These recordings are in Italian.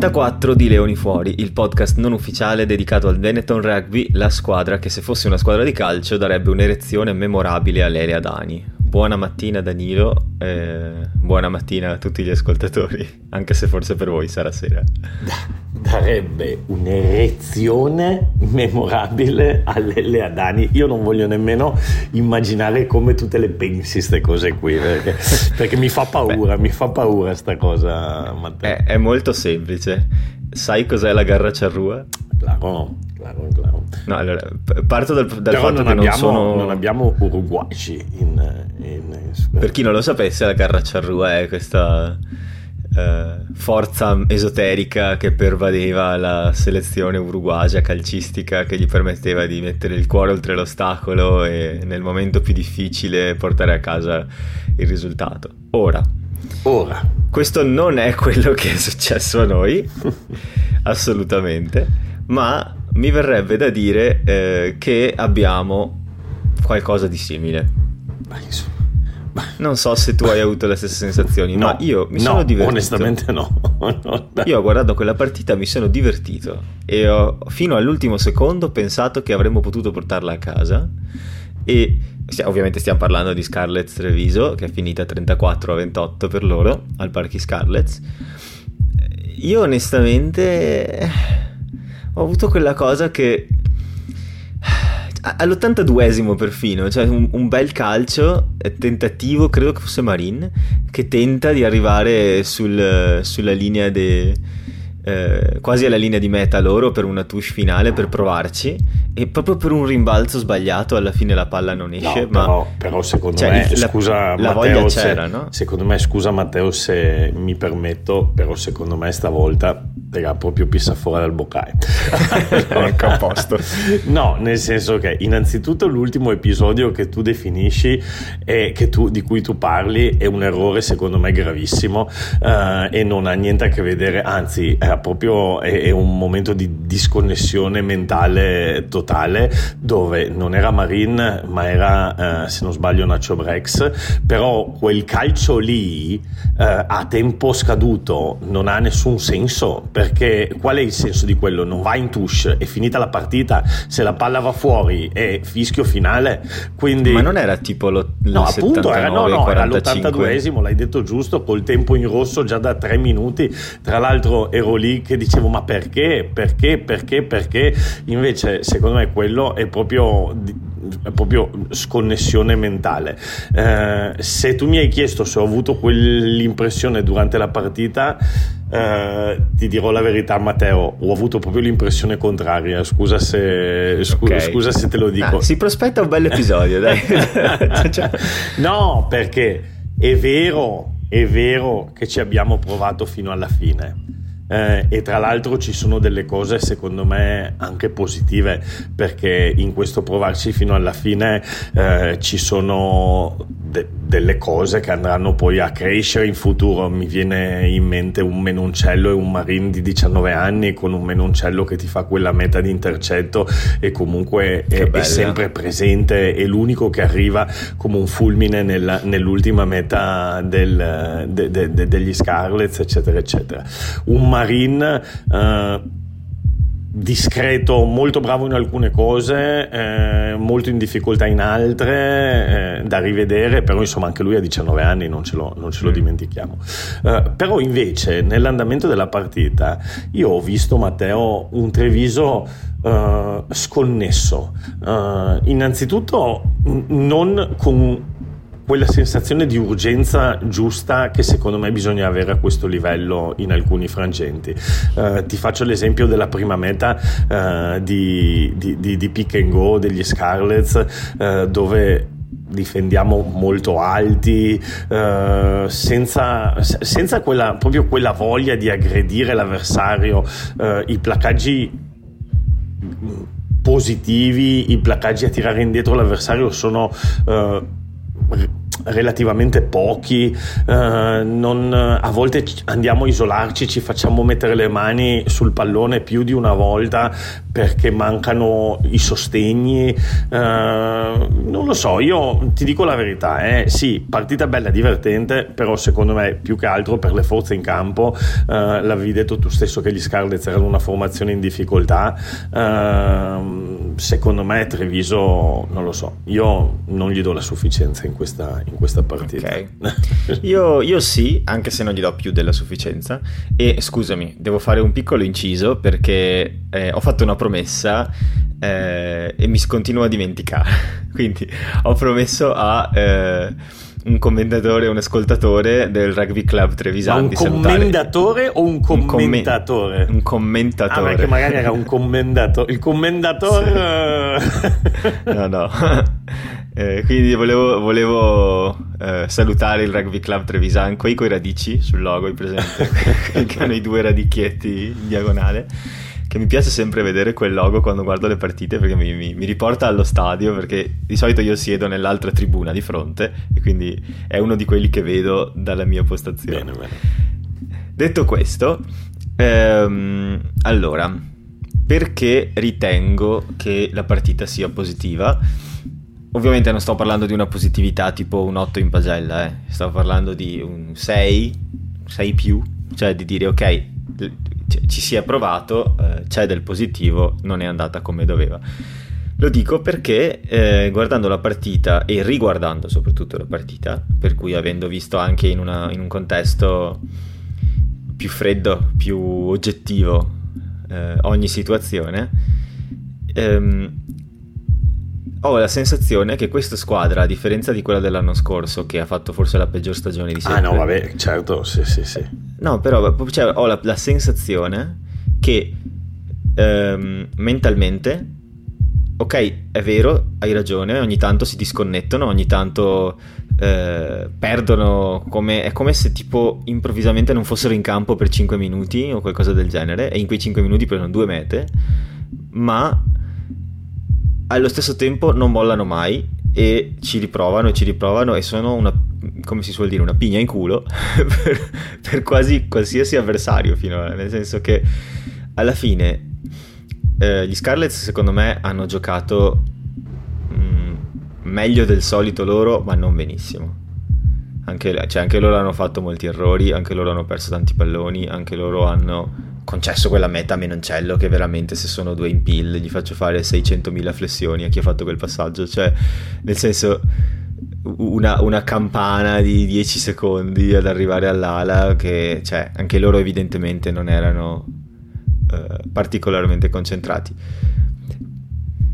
Puntata 34 di Leoni Fuori, il podcast non ufficiale dedicato al Benetton Rugby, la squadra che se fosse una squadra di calcio darebbe un'erezione memorabile a Lelia Dani. Buona mattina Danilo, eh, buona mattina a tutti gli ascoltatori, anche se forse per voi sarà sera. darebbe un'erezione memorabile all'Elle Adani. Io non voglio nemmeno immaginare come tu te le pensi queste cose qui, perché, perché mi fa paura, Beh, mi fa paura sta cosa, Matteo. È, è molto semplice. Sai cos'è la garra charrua? Claro, No, allora, parto dal, dal fatto non che abbiamo, non sono... Non abbiamo uruguaci in, in, in... Per chi non lo sapesse, la garra charrua è questa eh, forza esoterica che pervadeva la selezione uruguagia calcistica che gli permetteva di mettere il cuore oltre l'ostacolo e nel momento più difficile portare a casa il risultato. Ora, Ora. questo non è quello che è successo a noi, assolutamente, ma mi verrebbe da dire eh, che abbiamo qualcosa di simile. Non so se tu hai avuto le stesse sensazioni, no, ma io mi no, sono divertito. Onestamente no. io ho guardato quella partita, mi sono divertito e ho fino all'ultimo secondo pensato che avremmo potuto portarla a casa e ovviamente stiamo parlando di Scarlett Treviso che è finita 34 a 28 per loro al Parchi Scarlett. Io onestamente ho avuto quella cosa che all'82esimo perfino, cioè un, un, bel calcio, eh, tentativo, credo che fosse Marin, che tenta di arrivare sul, sulla linea de, eh, quasi alla linea di meta loro per una touche finale per provarci e proprio per un rimbalzo sbagliato alla fine la palla non esce no, ma però, però secondo cioè, me la, scusa la Matteo c'era no? secondo me scusa Matteo se mi permetto però secondo me stavolta era proprio pissa fuori dal boccale ecco a posto no nel senso che innanzitutto l'ultimo episodio che tu definisci e tu, di cui tu parli è un errore secondo me gravissimo uh, e non ha niente a che vedere anzi è proprio è, è un momento di disconnessione mentale totale dove non era Marin ma era eh, se non sbaglio Nacho Brex. Però quel calcio lì eh, a tempo scaduto non ha nessun senso perché qual è il senso di quello? non va in touche è finita la partita se la palla va fuori è fischio finale. Quindi ma non era tipo lo, no 79, appunto era, no, no, era l'82esimo l'hai detto giusto col tempo in rosso già da tre minuti. Tra l'altro ero lì che dicevo ma perché perché perché perché invece secondo me quello è proprio, è proprio sconnessione mentale. Eh, se tu mi hai chiesto se ho avuto quell'impressione durante la partita, eh, ti dirò la verità, Matteo. Ho avuto proprio l'impressione contraria. Scusa se, scu- okay. scusa se te lo dico. Ah, si prospetta un bel episodio, dai. Cioè, no, perché è vero, è vero che ci abbiamo provato fino alla fine eh, e tra l'altro ci sono delle cose secondo me anche positive perché in questo provarci fino alla fine eh, ci sono de- delle cose che andranno poi a crescere in futuro. Mi viene in mente un menoncello e un marin di 19 anni con un menoncello che ti fa quella meta di intercetto e comunque è, è, sempre presente, è l'unico che arriva come un fulmine nella, nell'ultima meta del, de, de, de, degli Scarlets, eccetera, eccetera. Un marin. Uh, discreto, molto bravo in alcune cose, eh, molto in difficoltà in altre, eh, da rivedere, però insomma anche lui ha 19 anni, non ce lo, non ce lo mm. dimentichiamo. Eh, però invece nell'andamento della partita io ho visto Matteo un Treviso eh, sconnesso, eh, innanzitutto non con quella sensazione di urgenza giusta che secondo me bisogna avere a questo livello in alcuni frangenti. Uh, ti faccio l'esempio della prima meta uh, di, di, di, di, pick and go degli Scarlets uh, dove difendiamo molto alti, uh, senza, senza quella, proprio quella voglia di aggredire l'avversario, uh, i placaggi positivi, i placaggi a tirare indietro l'avversario sono uh, relativamente pochi, eh, non, a volte andiamo a isolarci, ci facciamo mettere le mani sul pallone più di una volta perché mancano i sostegni, uh, non lo so, io ti dico la verità, eh, sì, partita bella, divertente, però secondo me più che altro per le forze in campo, uh, l'avevi detto tu stesso che gli Scarlets erano una formazione in difficoltà, uh, secondo me Treviso, non lo so, io non gli do la sufficienza in questa, in questa partita. Okay. io, io sì, anche se non gli do più della sufficienza, e scusami, devo fare un piccolo inciso perché eh, ho fatto una promessa eh, e mi continuo a dimenticare. Quindi ho promesso a eh, un commentatore, un ascoltatore del Rugby Club Trevisan. un commendatore o un commentatore? Un, commentatore. Ah, perché magari era un commendatore. Il commendatore. Sì. no, no. Eh, quindi volevo, volevo eh, salutare il Rugby Club Trevisan, quei coi radici sul logo, hai presente? che hanno i due radicchietti in diagonale che mi piace sempre vedere quel logo quando guardo le partite perché mi, mi, mi, riporta allo stadio perché di solito io siedo nell'altra tribuna di fronte e quindi è uno di quelli che vedo dalla mia postazione. Bene, bene. Detto questo, ehm, allora, perché ritengo che la partita sia positiva? Ovviamente non sto parlando di una positività tipo un 8 in pagella, eh. sto parlando di un 6, 6 più, cioè di dire ok, ci si è provato, eh, c'è del positivo, non è andata come doveva. Lo dico perché eh, guardando la partita e riguardando soprattutto la partita, per cui avendo visto anche in, una, in un contesto più freddo, più oggettivo eh, ogni situazione, ehm, ho la sensazione che questa squadra, a differenza di quella dell'anno scorso, che ha fatto forse la peggior stagione di sempre. Ah, no, vabbè, certo, sì, sì, sì. No, però cioè, ho la, la, sensazione che ehm, mentalmente, ok, è vero, hai ragione, ogni tanto si disconnettono, ogni tanto eh, perdono, come, è come se tipo improvvisamente non fossero in campo per 5 minuti o qualcosa del genere, e in quei 5 minuti prendono due mete, ma allo stesso tempo non mollano mai e ci riprovano e ci riprovano e sono una, come si suol dire, una pigna in culo per, per, quasi qualsiasi avversario finora, nel senso che alla fine eh, gli Scarlets secondo me hanno giocato mh, mm, meglio del solito loro, ma non benissimo. Anche, cioè, anche loro hanno fatto molti errori, anche loro hanno perso tanti palloni, anche loro hanno concesso quella meta a Menoncello che veramente se sono due in pill gli faccio fare 600.000 flessioni a chi ha fatto quel passaggio, cioè nel senso una, una campana di 10 secondi ad arrivare all'ala che cioè, anche loro evidentemente non erano eh, particolarmente concentrati.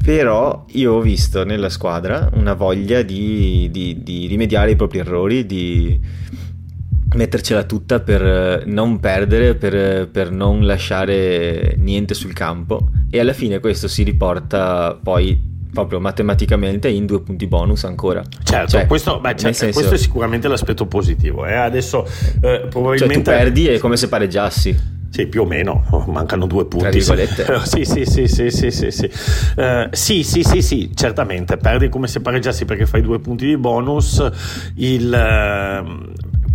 Però io ho visto nella squadra una voglia di, di, di rimediare ai propri errori, di mettercela tutta per eh, non perdere, per, per, non lasciare niente sul campo e alla fine questo si riporta poi proprio matematicamente in due punti bonus ancora. Certo, cioè, questo, beh, certo senso... questo, è sicuramente l'aspetto positivo. Eh? Adesso eh, probabilmente... Cioè, tu perdi è come se pareggiassi. Sì, più o meno, mancano due punti. Tra sì, sì, sì, sì, sì, sì, sì. Uh, sì, sì, sì, sì, certamente, perdi come se pareggiassi perché fai due punti di bonus. Il,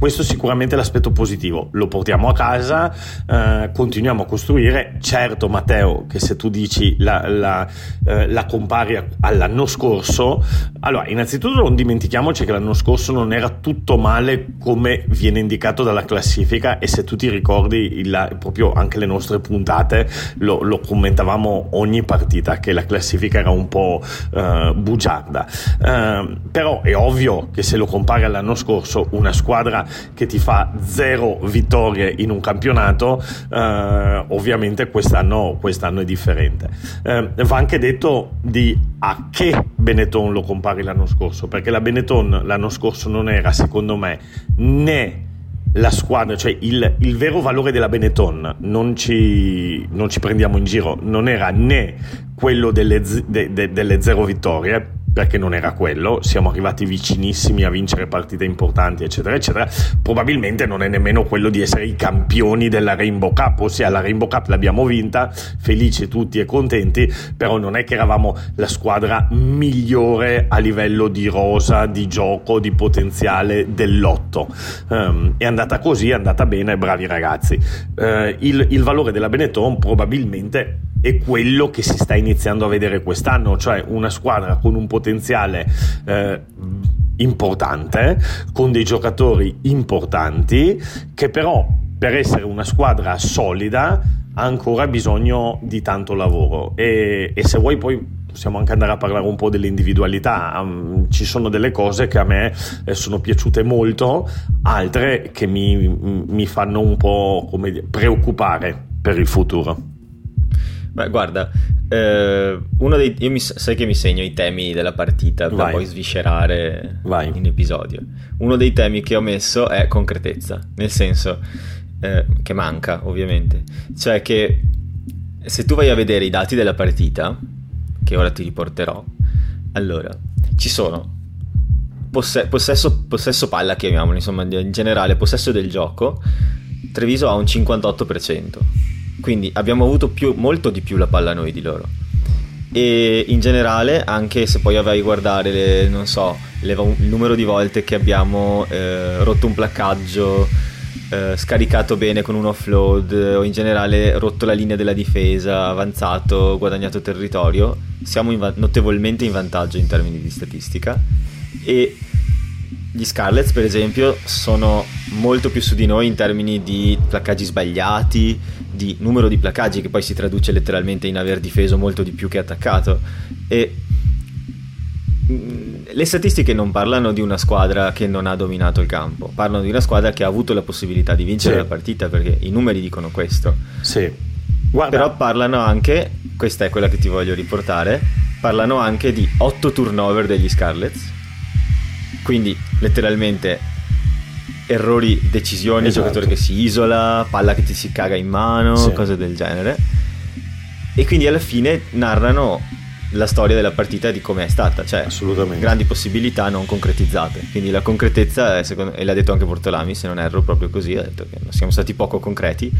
questo sicuramente è l'aspetto positivo, lo portiamo a casa, eh, continuiamo a costruire. Certo Matteo, che se tu dici la, la, eh, la, compari all'anno scorso, allora innanzitutto non dimentichiamoci che l'anno scorso non era tutto male come viene indicato dalla classifica e se tu ti ricordi il, proprio anche le nostre puntate lo, lo, commentavamo ogni partita che la classifica era un po' eh, bugiarda. Eh, però è ovvio che se lo compari all'anno scorso una squadra che ti fa zero vittorie in un campionato, eh, ovviamente quest'anno, quest'anno, è differente. Eh, va anche detto di a che Benetton lo compari l'anno scorso, perché la Benetton l'anno scorso non era, secondo me, né la squadra, cioè il, il, vero valore della Benetton, non ci, non ci, prendiamo in giro, non era né quello delle, de, de, delle zero vittorie, perché non era quello, siamo arrivati vicinissimi a vincere partite importanti, eccetera, eccetera. Probabilmente non è nemmeno quello di essere i campioni della Rainbow Cup, ossia la Rainbow Cup l'abbiamo vinta, felici tutti e contenti, però non è che eravamo la squadra migliore a livello di rosa, di gioco, di potenziale dell'otto. Um, è andata così, è andata bene, bravi ragazzi. Uh, il, il valore della Benetton probabilmente è quello che si sta iniziando a vedere quest'anno, cioè una squadra con un potenziale eh, importante, con dei giocatori importanti, che però per essere una squadra solida ha ancora bisogno di tanto lavoro e, e se vuoi poi possiamo anche andare a parlare un po' delle individualità. Um, ci sono delle cose che a me eh, sono piaciute molto, altre che mi, mi fanno un po' come preoccupare per il futuro. Beh, guarda, eh, uno dei, io mi, sai che mi segno i temi della partita per Vai. poi sviscerare Vai. in episodio. Uno dei temi che ho messo è concretezza, nel senso eh, che manca ovviamente. Cioè che se tu vai a vedere i dati della partita, che ora ti riporterò, allora ci sono posse- possesso, possesso palla, chiamiamolo, insomma, in generale, possesso del gioco, Treviso ha un 58%, quindi abbiamo avuto più, molto di più la palla noi di loro. E in generale, anche se poi vai a guardare, le, non so, le, il numero di volte che abbiamo eh, rotto un placcaggio, eh, scaricato bene con un offload o in generale rotto la linea della difesa, avanzato, guadagnato territorio, siamo in va- notevolmente in vantaggio in termini di statistica e gli Scarlets per esempio sono molto più su di noi in termini di placcaggi sbagliati, di numero di placcaggi che poi si traduce letteralmente in aver difeso molto di più che attaccato e mm, le statistiche non parlano di una squadra che non ha dominato il campo, parlano di una squadra che ha avuto la possibilità di vincere sì. la partita perché i numeri dicono questo. Sì. Guarda. Però parlano anche, questa è quella che ti voglio riportare, parlano anche di 8 turnover degli Scarlets quindi letteralmente errori, decisioni, esatto. giocatore che si isola, palla che ti si caga in mano, sì. cose del genere. E quindi alla fine narrano la storia della partita e di come è stata, cioè grandi possibilità non concretizzate. Quindi la concretezza, è, secondo, e l'ha detto anche Portolami, se non erro proprio così, ha detto che siamo stati poco concreti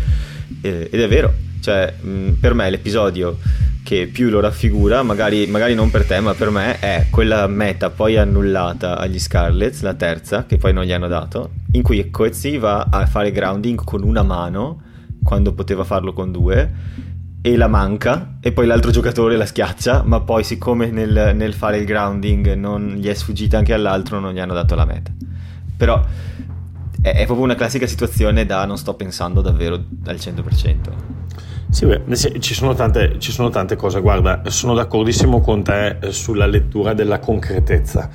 eh, ed è vero, cioè mh, per me l'episodio che più lo raffigura, magari, magari, non per te, ma per me, è quella meta poi annullata agli Scarlets, la terza, che poi non gli hanno dato, in cui Coetzee va a fare grounding con una mano, quando poteva farlo con due, e la manca, e poi l'altro giocatore la schiaccia, ma poi siccome nel, nel fare il grounding non gli è sfuggita anche all'altro, non gli hanno dato la meta. Però è, è proprio una classica situazione da non sto pensando davvero al 100%. Sì, beh, ci, sono tante, ci sono tante cose. Guarda, sono d'accordissimo con te eh, sulla lettura della concretezza.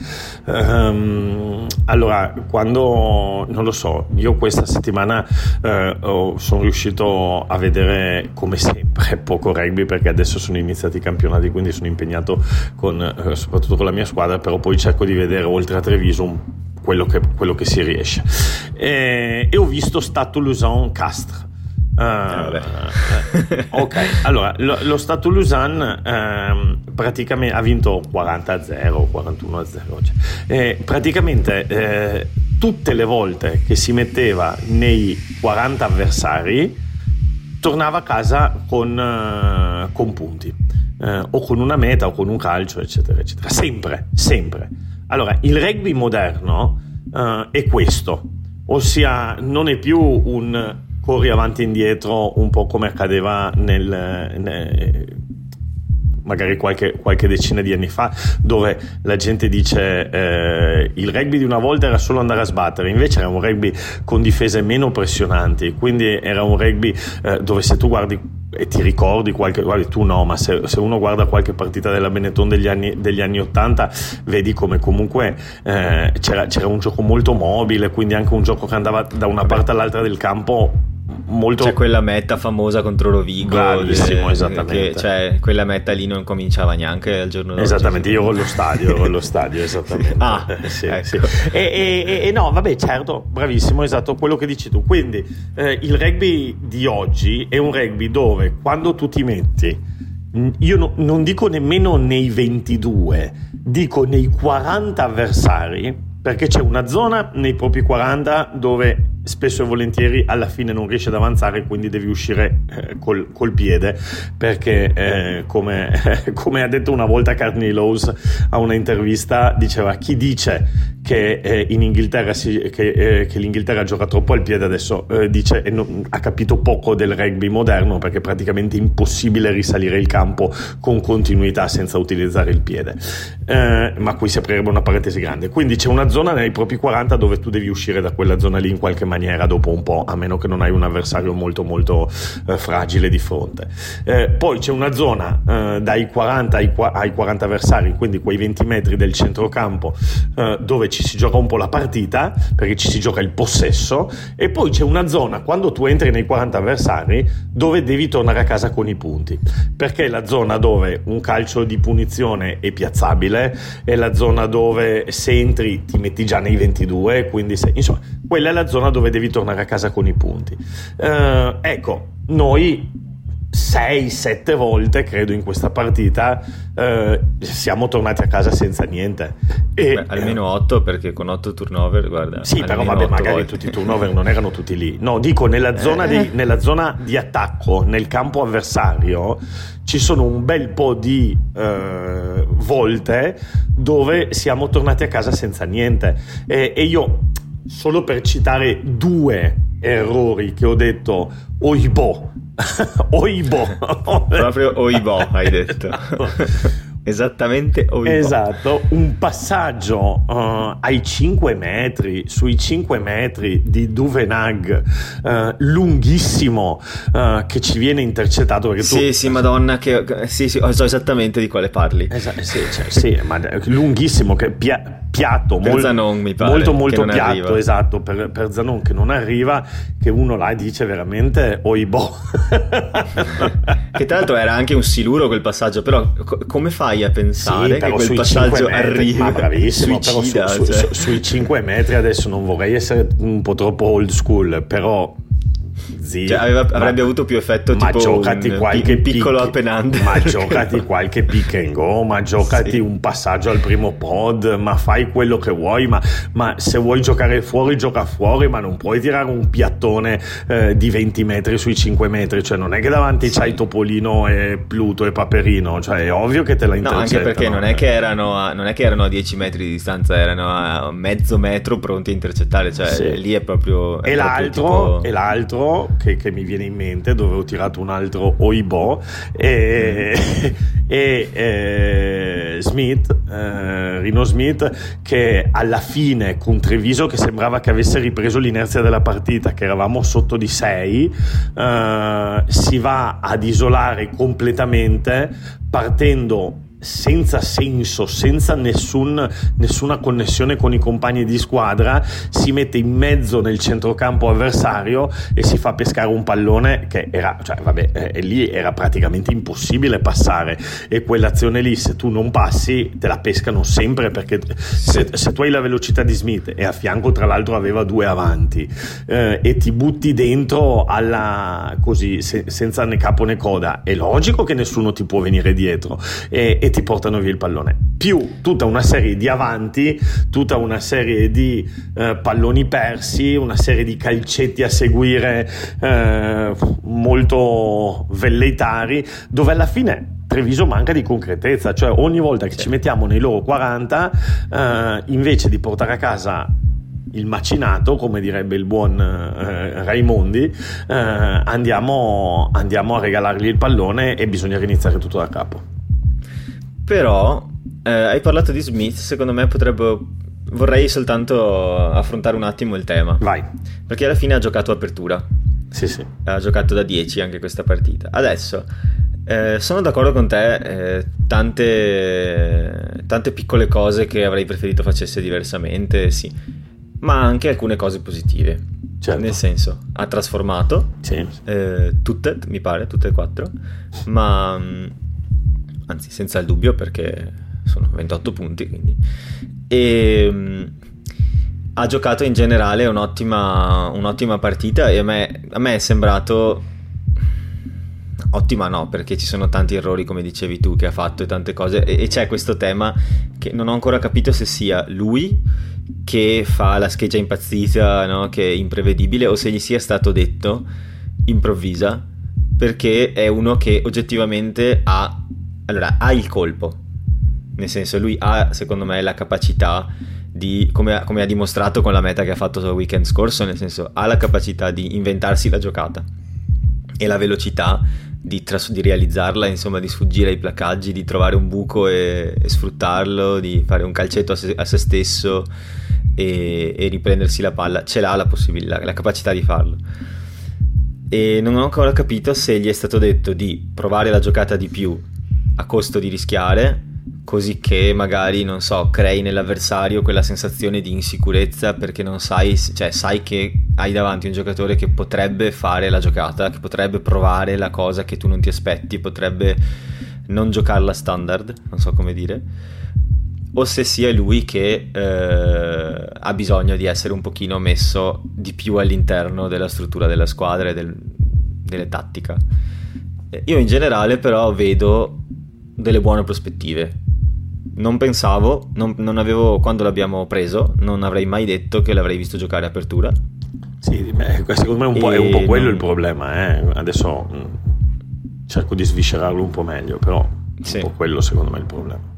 Um, allora, quando non lo so, io questa settimana eh, sono riuscito a vedere come sempre poco rugby perché adesso sono iniziati i campionati, quindi sono impegnato con, eh, soprattutto con la mia squadra, però poi cerco di vedere oltre a Treviso quello che, quello che si riesce. E, e ho visto Stato Lausanne Castres Uh, ok, allora lo, lo Stato Lausanne ehm, praticamente ha vinto 40-0, 41-0. Cioè, eh, praticamente eh, tutte le volte che si metteva nei 40 avversari tornava a casa con, uh, con punti o con una meta o con un calcio, eccetera, eccetera. Sempre, sempre. Allora, il rugby moderno è questo, ossia non è più un corri avanti e indietro un po' come accadeva nel, nel magari qualche, qualche, decina di anni fa, dove la gente dice eh, il rugby di una volta era solo andare a sbattere, invece era un rugby con difese meno pressionanti, quindi era un rugby eh, dove se tu guardi e ti ricordi qualche, guardi tu no, ma se, se, uno guarda qualche partita della Benetton degli anni, degli anni 80, vedi come comunque eh, c'era, c'era, un gioco molto mobile, quindi anche un gioco che andava da una parte all'altra del campo molto... C'è quella metta famosa contro Rovigo. Bravissimo, esattamente. Che, cioè, quella metta lì non cominciava neanche al giorno dopo. Esattamente, io ero allo stadio, ero allo stadio, esattamente. ah, sì, ecco. sì. E, e, e, no, vabbè, certo, bravissimo, esatto, quello che dici tu. Quindi, eh, il rugby di oggi è un rugby dove quando tu ti metti io no, non dico nemmeno nei 22, dico nei 40 avversari, perché c'è una zona nei propri 40 dove spesso e volentieri alla fine non riesci ad avanzare, quindi devi uscire eh, col, col, piede, perché eh, come, come, ha detto una volta Courtney Lowe's a una intervista, diceva chi dice che, eh, in Inghilterra si, che, eh, che, l'Inghilterra gioca troppo al piede adesso eh, dice e non, ha capito poco del rugby moderno perché è praticamente impossibile risalire il campo con continuità senza utilizzare il piede. Eh, ma qui si aprirebbe una parentesi grande. Quindi c'è una zona nei propri 40 dove tu devi uscire da quella zona lì in qualche maniera dopo un po' a meno che non hai un avversario molto molto eh, fragile di fronte. Eh, poi c'è una zona dai 40 ai, ai 40 avversari quindi quei 20 metri del centrocampo dove ci si gioca un po' la partita, perché ci si gioca il possesso, e poi c'è una zona, quando tu entri nei 40 avversari, dove devi tornare a casa con i punti, perché è la zona dove un calcio di punizione è piazzabile, è la zona dove se entri ti metti già nei 22, quindi se, insomma, quella è la zona dove devi tornare a casa con i punti. Uh, ecco, noi 6-7 volte, credo, in questa partita eh, siamo tornati a casa senza niente. E, Beh, almeno 8 perché con 8 turnover, guarda. Sì, però vabbè, magari volte. tutti i turnover non erano tutti lì. No, dico, nella zona, eh. di, nella zona di attacco, nel campo avversario, ci sono un bel po' di eh, volte dove siamo tornati a casa senza niente. E, e io, solo per citare due errori che ho detto, oibò, Oibo. Proprio Oibo hai detto. Esattamente Oibo. Esatto, un passaggio uh, ai 5 metri, sui 5 metri di Duvenag, uh, lunghissimo, uh, che ci viene intercettato. Perché sì, tu... sì, madonna, che, sì, sì, so esattamente di quale parli. Esatto, sì, cioè, sì, ma lunghissimo, che pia- piatto, molto, Zanon, mi pare, molto, molto piatto, arriva. esatto, per, per, Zanon che non arriva, che uno là dice veramente oibò. che tra l'altro era anche un siluro quel passaggio, però co- come fai a pensare sì, che quel passaggio arrivi? Ma bravissimo, suicida, però su, cioè. su, su, sui 5 metri adesso non vorrei essere un po' troppo old school, però Zio, cioè, aveva, ma, avrebbe avuto più effetto ma tipo giocati un, qualche piccolo pick, hand ma giocati qualche pick and go ma giocati sì. un passaggio al primo pod ma fai quello che vuoi ma, ma, se vuoi giocare fuori gioca fuori ma non puoi tirare un piattone eh, di 20 metri sui 5 metri cioè non è che davanti sì. c'hai Topolino e Pluto e Paperino cioè è ovvio che te la intercettano no anche perché non è, che erano a, non è che erano a 10 metri di distanza erano a mezzo metro pronti a intercettare cioè sì. lì è proprio è e, proprio l'altro, tipo... e l'altro che, che, mi viene in mente dove ho tirato un altro oibò e, mm. e eh, Smith eh, Rino Smith che alla fine con Treviso che sembrava che avesse ripreso l'inerzia della partita che eravamo sotto di 6 eh, si va ad isolare completamente partendo senza senso, senza nessun, nessuna connessione con i compagni di squadra, si mette in mezzo nel centrocampo avversario e si fa pescare un pallone che era, cioè vabbè, eh, lì era praticamente impossibile passare. E quell'azione lì se tu non passi te la pescano sempre perché se, se tu hai la velocità di Smith e a fianco tra l'altro aveva due avanti eh, e ti butti dentro alla così se, senza né capo né coda, è logico che nessuno ti può venire dietro. E, e ti portano via il pallone. Più tutta una serie di avanti, tutta una serie di eh, palloni persi, una serie di calcetti a seguire eh, molto velleitari, dove alla fine Treviso manca di concretezza, cioè ogni volta che ci mettiamo nei loro 40, eh, invece di portare a casa il macinato, come direbbe il buon eh, Raimondi, eh, andiamo, andiamo a regalargli il pallone e bisogna riniziare tutto da capo. Però eh, hai parlato di Smith, secondo me potrebbe... Vorrei soltanto affrontare un attimo il tema. Vai. Perché alla fine ha giocato apertura. Sì, sì. Ha giocato da 10 anche questa partita. Adesso, eh, sono d'accordo con te, eh, tante, tante piccole cose che avrei preferito facesse diversamente, sì. Ma anche alcune cose positive. Certo. Nel senso, ha trasformato sì. eh, tutte, mi pare, tutte e quattro, ma anzi senza il dubbio perché sono 28 punti, quindi. E um, ha giocato in generale un'ottima, un'ottima partita e a me, a me, è sembrato ottima no perché ci sono tanti errori come dicevi tu che ha fatto e tante cose e, e c'è questo tema che non ho ancora capito se sia lui che fa la scheggia impazzita no? che è imprevedibile o se gli sia stato detto improvvisa perché è uno che oggettivamente ha allora, ha il colpo, nel senso lui ha secondo me la capacità di, come, come, ha dimostrato con la meta che ha fatto il weekend scorso, nel senso ha la capacità di inventarsi la giocata e la velocità di, tras- di realizzarla, insomma di sfuggire ai placaggi, di trovare un buco e, e sfruttarlo, di fare un calcetto a se, a se stesso e, e, riprendersi la palla, ce l'ha la possibilità, la capacità di farlo. E non ho ancora capito se gli è stato detto di provare la giocata di più a costo di rischiare così che magari, non so, crei nell'avversario quella sensazione di insicurezza perché non sai, cioè sai che hai davanti un giocatore che potrebbe fare la giocata, che potrebbe provare la cosa che tu non ti aspetti, potrebbe non giocarla standard, non so come dire, o se sia lui che eh, ha bisogno di essere un pochino messo di più all'interno della struttura della squadra e del, delle tattica. Io in generale però vedo delle buone prospettive non pensavo, non, non avevo, quando l'abbiamo preso, non avrei mai detto che l'avrei visto giocare apertura. Sì, beh, secondo me un è un po' quello non... il problema. Eh? Adesso mh, mm, cerco di sviscerarlo un po' meglio, però è sì. un po' quello secondo me il problema.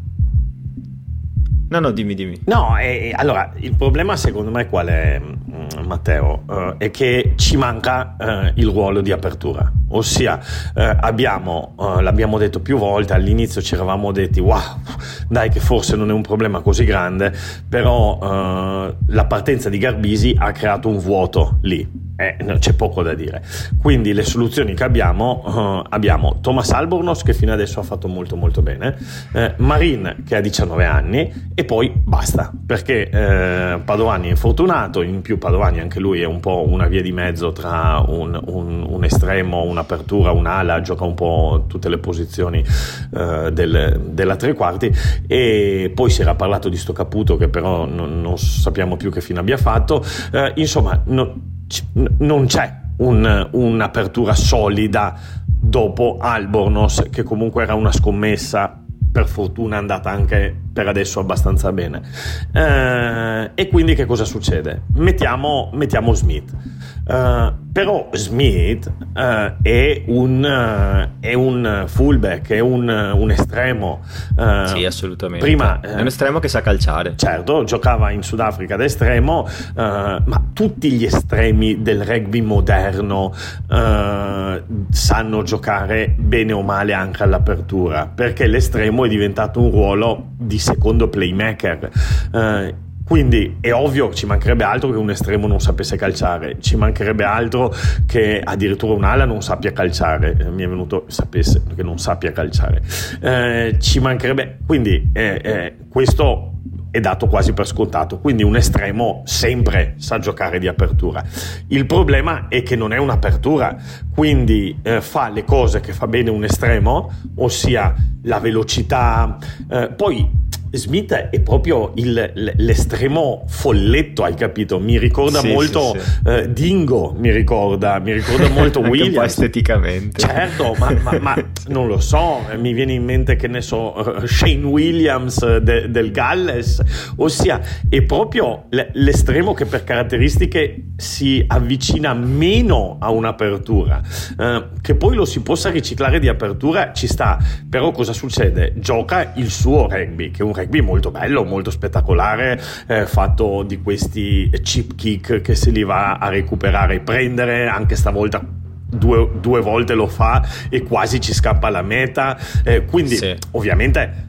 No, no, dimmi, dimmi. No, eh, allora, il problema secondo me qual è, mm, Matteo? Uh, è che ci manca uh, il ruolo di apertura. Ossia, uh, abbiamo, l'abbiamo detto più volte, all'inizio ci eravamo detti, wow, dai che forse non è un problema così grande, però la partenza di Garbisi ha creato un vuoto lì eh, c'è poco da dire. Quindi le soluzioni che abbiamo, uh, abbiamo Thomas Albornoz che fino adesso ha fatto molto molto bene, eh, Marin che ha 19 anni e poi basta, perché eh, Padovani è infortunato, in più Padovani anche lui è un po' una via di mezzo tra un, un, un estremo, un'apertura, un'ala, gioca un po' tutte le posizioni eh, del, della tre quarti. E poi si era parlato di sto Caputo che però non, non sappiamo più che fine abbia fatto, eh, insomma... No, non c'è un, un'apertura solida dopo Albornoz, che comunque era una scommessa per fortuna è andata anche per adesso abbastanza bene. Eh, e quindi che cosa succede? Mettiamo, mettiamo Smith. Uh, però Smith uh, è, un, uh, è, un, fullback, è un, un estremo. sì, assolutamente. Prima, è un estremo che sa calciare. Certo, giocava in Sudafrica da estremo, ma tutti gli estremi del rugby moderno sanno giocare bene o male anche all'apertura, perché l'estremo è diventato un ruolo di secondo playmaker. Quindi è ovvio ci mancherebbe altro che un estremo non sapesse calciare, ci mancherebbe altro che addirittura un'ala non sappia calciare, eh, mi è venuto sapesse che non sappia calciare. Eh, ci mancherebbe, quindi eh, eh, questo è dato quasi per scontato, quindi un estremo sempre sa giocare di apertura. Il problema è che non è un'apertura, quindi eh, fa le cose che fa bene un estremo, ossia la velocità, eh, poi Smith è proprio il, l'estremo folletto, hai capito? Mi ricorda sì, molto sì, sì. Uh, Dingo, mi ricorda, mi ricorda molto Williams. un po' esteticamente. Certo, ma, ma, ma, non lo so, mi viene in mente che ne so, uh, Shane Williams de, del Galles, ossia è proprio l'estremo che per caratteristiche si avvicina meno a un'apertura. Uh, che poi lo si possa riciclare di apertura ci sta, però cosa succede? Gioca il suo rugby, che è un rugby molto bello, molto spettacolare, eh, fatto di questi chip kick che se li va a recuperare e prendere, anche stavolta due, due volte lo fa e quasi ci scappa la meta, eh, quindi sì. ovviamente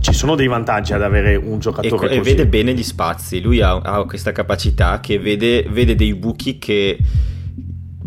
ci sono dei vantaggi ad avere un giocatore e, così. E vede bene gli spazi, lui ha, ha questa capacità che vede, vede dei buchi che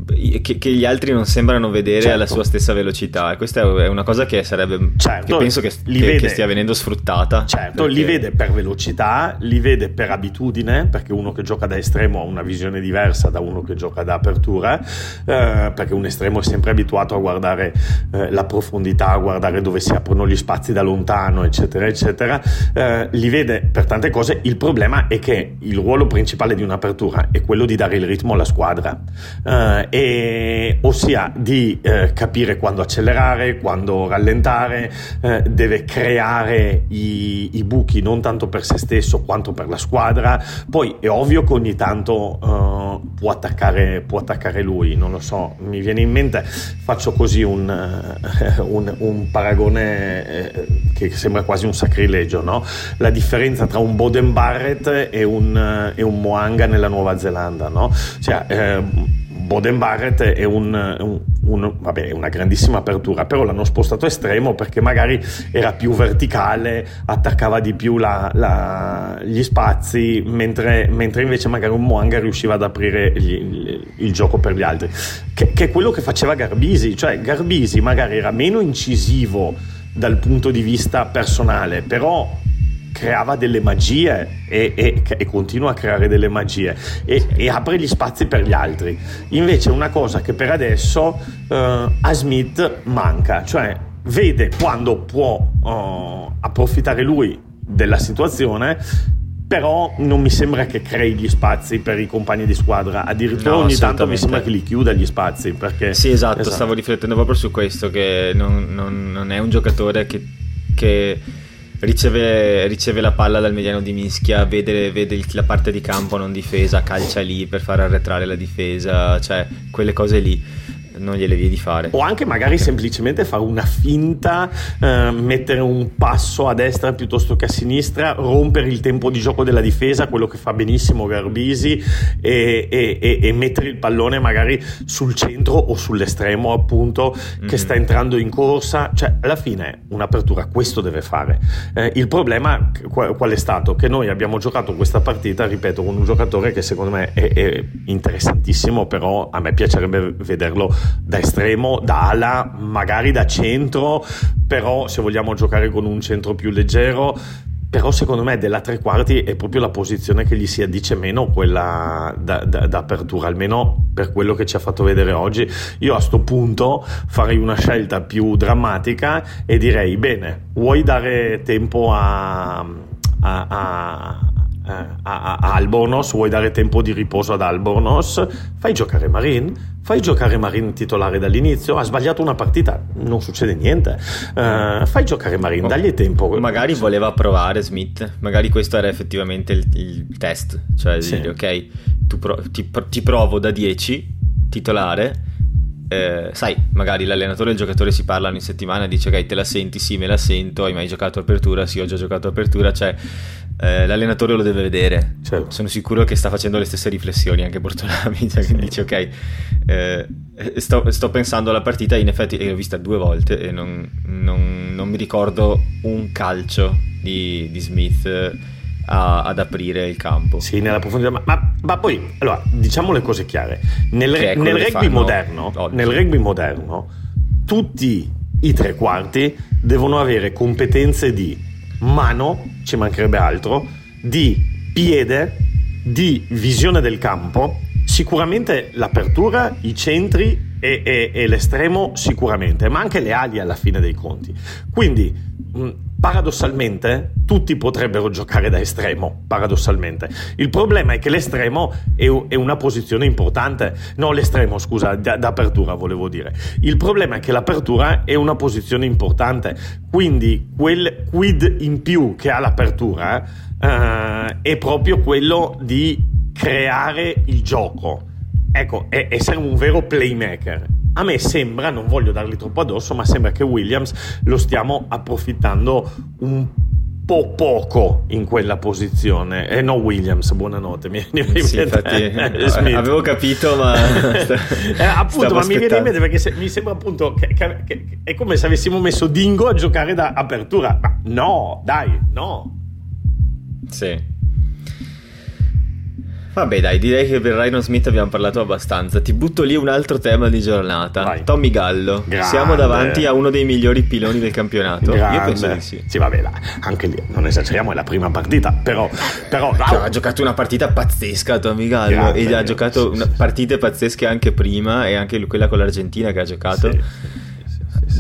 che, che, gli altri non sembrano vedere certo. alla sua stessa velocità. E questa è una cosa che sarebbe certo, che penso che, che, vede, che, stia venendo sfruttata. Certo perché... li vede per velocità li vede per abitudine perché uno che gioca da estremo ha una visione diversa da uno che gioca da apertura eh, perché un estremo è sempre abituato a guardare eh, la profondità a guardare dove si aprono gli spazi da lontano eccetera eccetera. Eh, li vede per tante cose. Il problema è che il ruolo principale di un'apertura è quello di dare il ritmo alla squadra. Eh, e, ossia di eh, capire quando accelerare, quando rallentare, eh, deve creare i, i, buchi non tanto per se stesso quanto per la squadra. Poi è ovvio che ogni tanto eh, può, attaccare, può, attaccare, lui, non lo so, mi viene in mente, faccio così un, un, un paragone eh, che sembra quasi un sacrilegio, no? la differenza tra un Boden Barrett e un, e un Moanga nella Nuova Zelanda. No? Cioè, eh, Boden Barrett è, un, un, un, vabbè, una grandissima apertura, però l'hanno spostato estremo perché magari era più verticale, attaccava di più la, la, gli spazi, mentre, mentre, invece magari un Moanga riusciva ad aprire gli, il, gioco per gli altri, che, che è quello che faceva Garbisi, cioè Garbisi magari era meno incisivo dal punto di vista personale, però creava delle magie e, e, e, continua a creare delle magie e, e, apre gli spazi per gli altri. Invece una cosa che per adesso uh, a Smith manca, cioè vede quando può uh, approfittare lui della situazione però non mi sembra che crei gli spazi per i compagni di squadra addirittura no, ogni tanto mi sembra che li chiuda gli spazi perché sì esatto, esatto. stavo riflettendo proprio su questo che non, non, non è un giocatore che, che riceve, riceve, la palla dal mediano di mischia, vede, vede la parte di campo non difesa, calcia lì per far arretrare la difesa, cioè quelle cose lì non gliele vedi fare. O anche magari semplicemente fare una finta, eh, mettere un passo a destra piuttosto che a sinistra, rompere il tempo di gioco della difesa, quello che fa benissimo Garbisi, e, e, e, e mettere il pallone magari sul centro o sull'estremo appunto mm-hmm. che sta entrando in corsa. Cioè, alla fine un'apertura questo deve fare. Eh, il problema qual, qual, è stato? Che noi abbiamo giocato questa partita, ripeto, con un giocatore che secondo me è, è interessantissimo, però a me piacerebbe vederlo da estremo, da ala, magari da centro, però se vogliamo giocare con un centro più leggero, però secondo me della tre quarti è proprio la posizione che gli si addice meno quella da, da, da almeno per quello che ci ha fatto vedere oggi. Io a questo punto farei una scelta più drammatica e direi, bene, vuoi dare tempo a, a, a eh, a, a, Albornoz, vuoi dare tempo di riposo ad Albornoz, fai giocare Marin, fai giocare Marin titolare dall'inizio, ha sbagliato una partita, non succede niente, uh, fai giocare Marin, dagli tempo. Magari voleva provare Smith, magari questo era effettivamente il, il test, cioè sì. dire ok, pro- ti, ti provo da 10 titolare, eh, sai, magari l'allenatore e il giocatore si parlano in settimana e dice ok, te la senti? Sì, me la sento, hai mai giocato apertura? Sì, ho già giocato apertura, cioè eh, l'allenatore lo deve vedere. Certo. Sono sicuro che sta facendo le stesse riflessioni anche Bortolami, cioè sì. dice ok, eh, sto, sto, pensando alla partita, in effetti l'ho vista due volte e non, non, non mi ricordo un calcio di, di Smith a, ad aprire il campo. Sì, nella profondità. Ma, ma, ma poi, allora, diciamo le cose chiare. Nel, nel rugby moderno, nel rugby moderno, tutti i tre quarti devono avere competenze di mano, ci mancherebbe altro, di piede, di visione del campo, sicuramente l'apertura, i centri e, e, e l'estremo sicuramente, ma anche le ali alla fine dei conti. Quindi paradossalmente tutti potrebbero giocare da estremo, paradossalmente. Il problema è che l'estremo è, è una posizione importante, no l'estremo scusa, d'apertura volevo dire. Il problema è che l'apertura è una posizione importante, quindi quel quid in più che ha l'apertura eh, è proprio quello di creare il gioco. Ecco, essere un vero playmaker a me sembra, non voglio dargli troppo addosso, ma sembra che Williams lo stiamo approfittando un po' poco in quella posizione. E eh, no, Williams, buonanotte. Mi, mi sì, infatti, avevo capito, ma. eh, appunto, ma mi viene in mente perché se, mi sembra appunto che, che, che, è come se avessimo messo Dingo a giocare da apertura. Ma no, dai, no. Sì. Vabbè, dai, direi che per Rhino Smith abbiamo parlato abbastanza. Ti butto lì un altro tema di giornata. Vai. Tommy Gallo. Grande. Siamo davanti a uno dei migliori piloni del campionato. Grande. Io penso di sì. Sì, vabbè, anche lì non esageriamo, è la prima partita. Però, però no. ha giocato una partita pazzesca Tommy Gallo. Grande, e ha giocato sì, partite pazzesche anche prima e anche quella con l'Argentina che ha giocato. Sì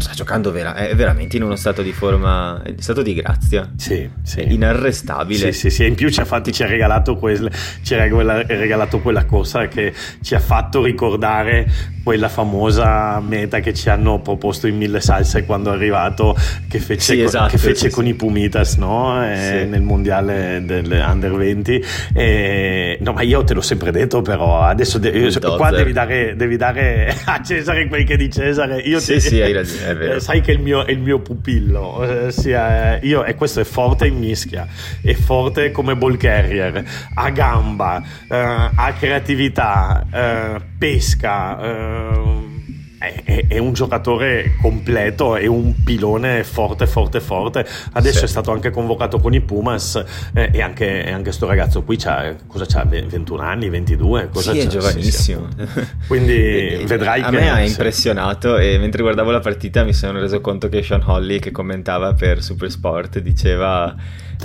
sta giocando vera- è veramente in uno stato di forma, in stato di grazia. Sì, sì. È inarrestabile. Sì, sì, sì. In più ci ha, fatti, ci ha, regalato, quel, ci ha regalato quella corsa che ci ha fatto ricordare quella famosa meta che ci hanno proposto in mille salse quando è arrivato, che fece, sì, esatto, che fece sì, con sì. i Pumitas no? eh, nel mondiale del Under 20. Eh, no, ma io te l'ho sempre detto, però adesso de- qua devi dare, devi dare, a Cesare quel che è di Cesare. Io sì, te, sì, hai ragione. Eh, sai che è il mio, è il mio pupillo, eh, sia, io, e questo è forte in mischia, è forte come ball carrier, ha gamba, eh, ha creatività, eh, pesca. Eh, è, è, un giocatore completo, è un pilone forte, forte, forte. Adesso sì. è stato anche convocato con i Pumas eh, e anche, e anche sto ragazzo qui c'ha, cosa c'ha, 21 anni, 22? Cosa sì, c'ha? è giovanissimo. Sì, sì. Quindi e, vedrai a che... A me ha impressionato e mentre guardavo la partita mi sono reso conto che Sean Holly che commentava per Supersport diceva...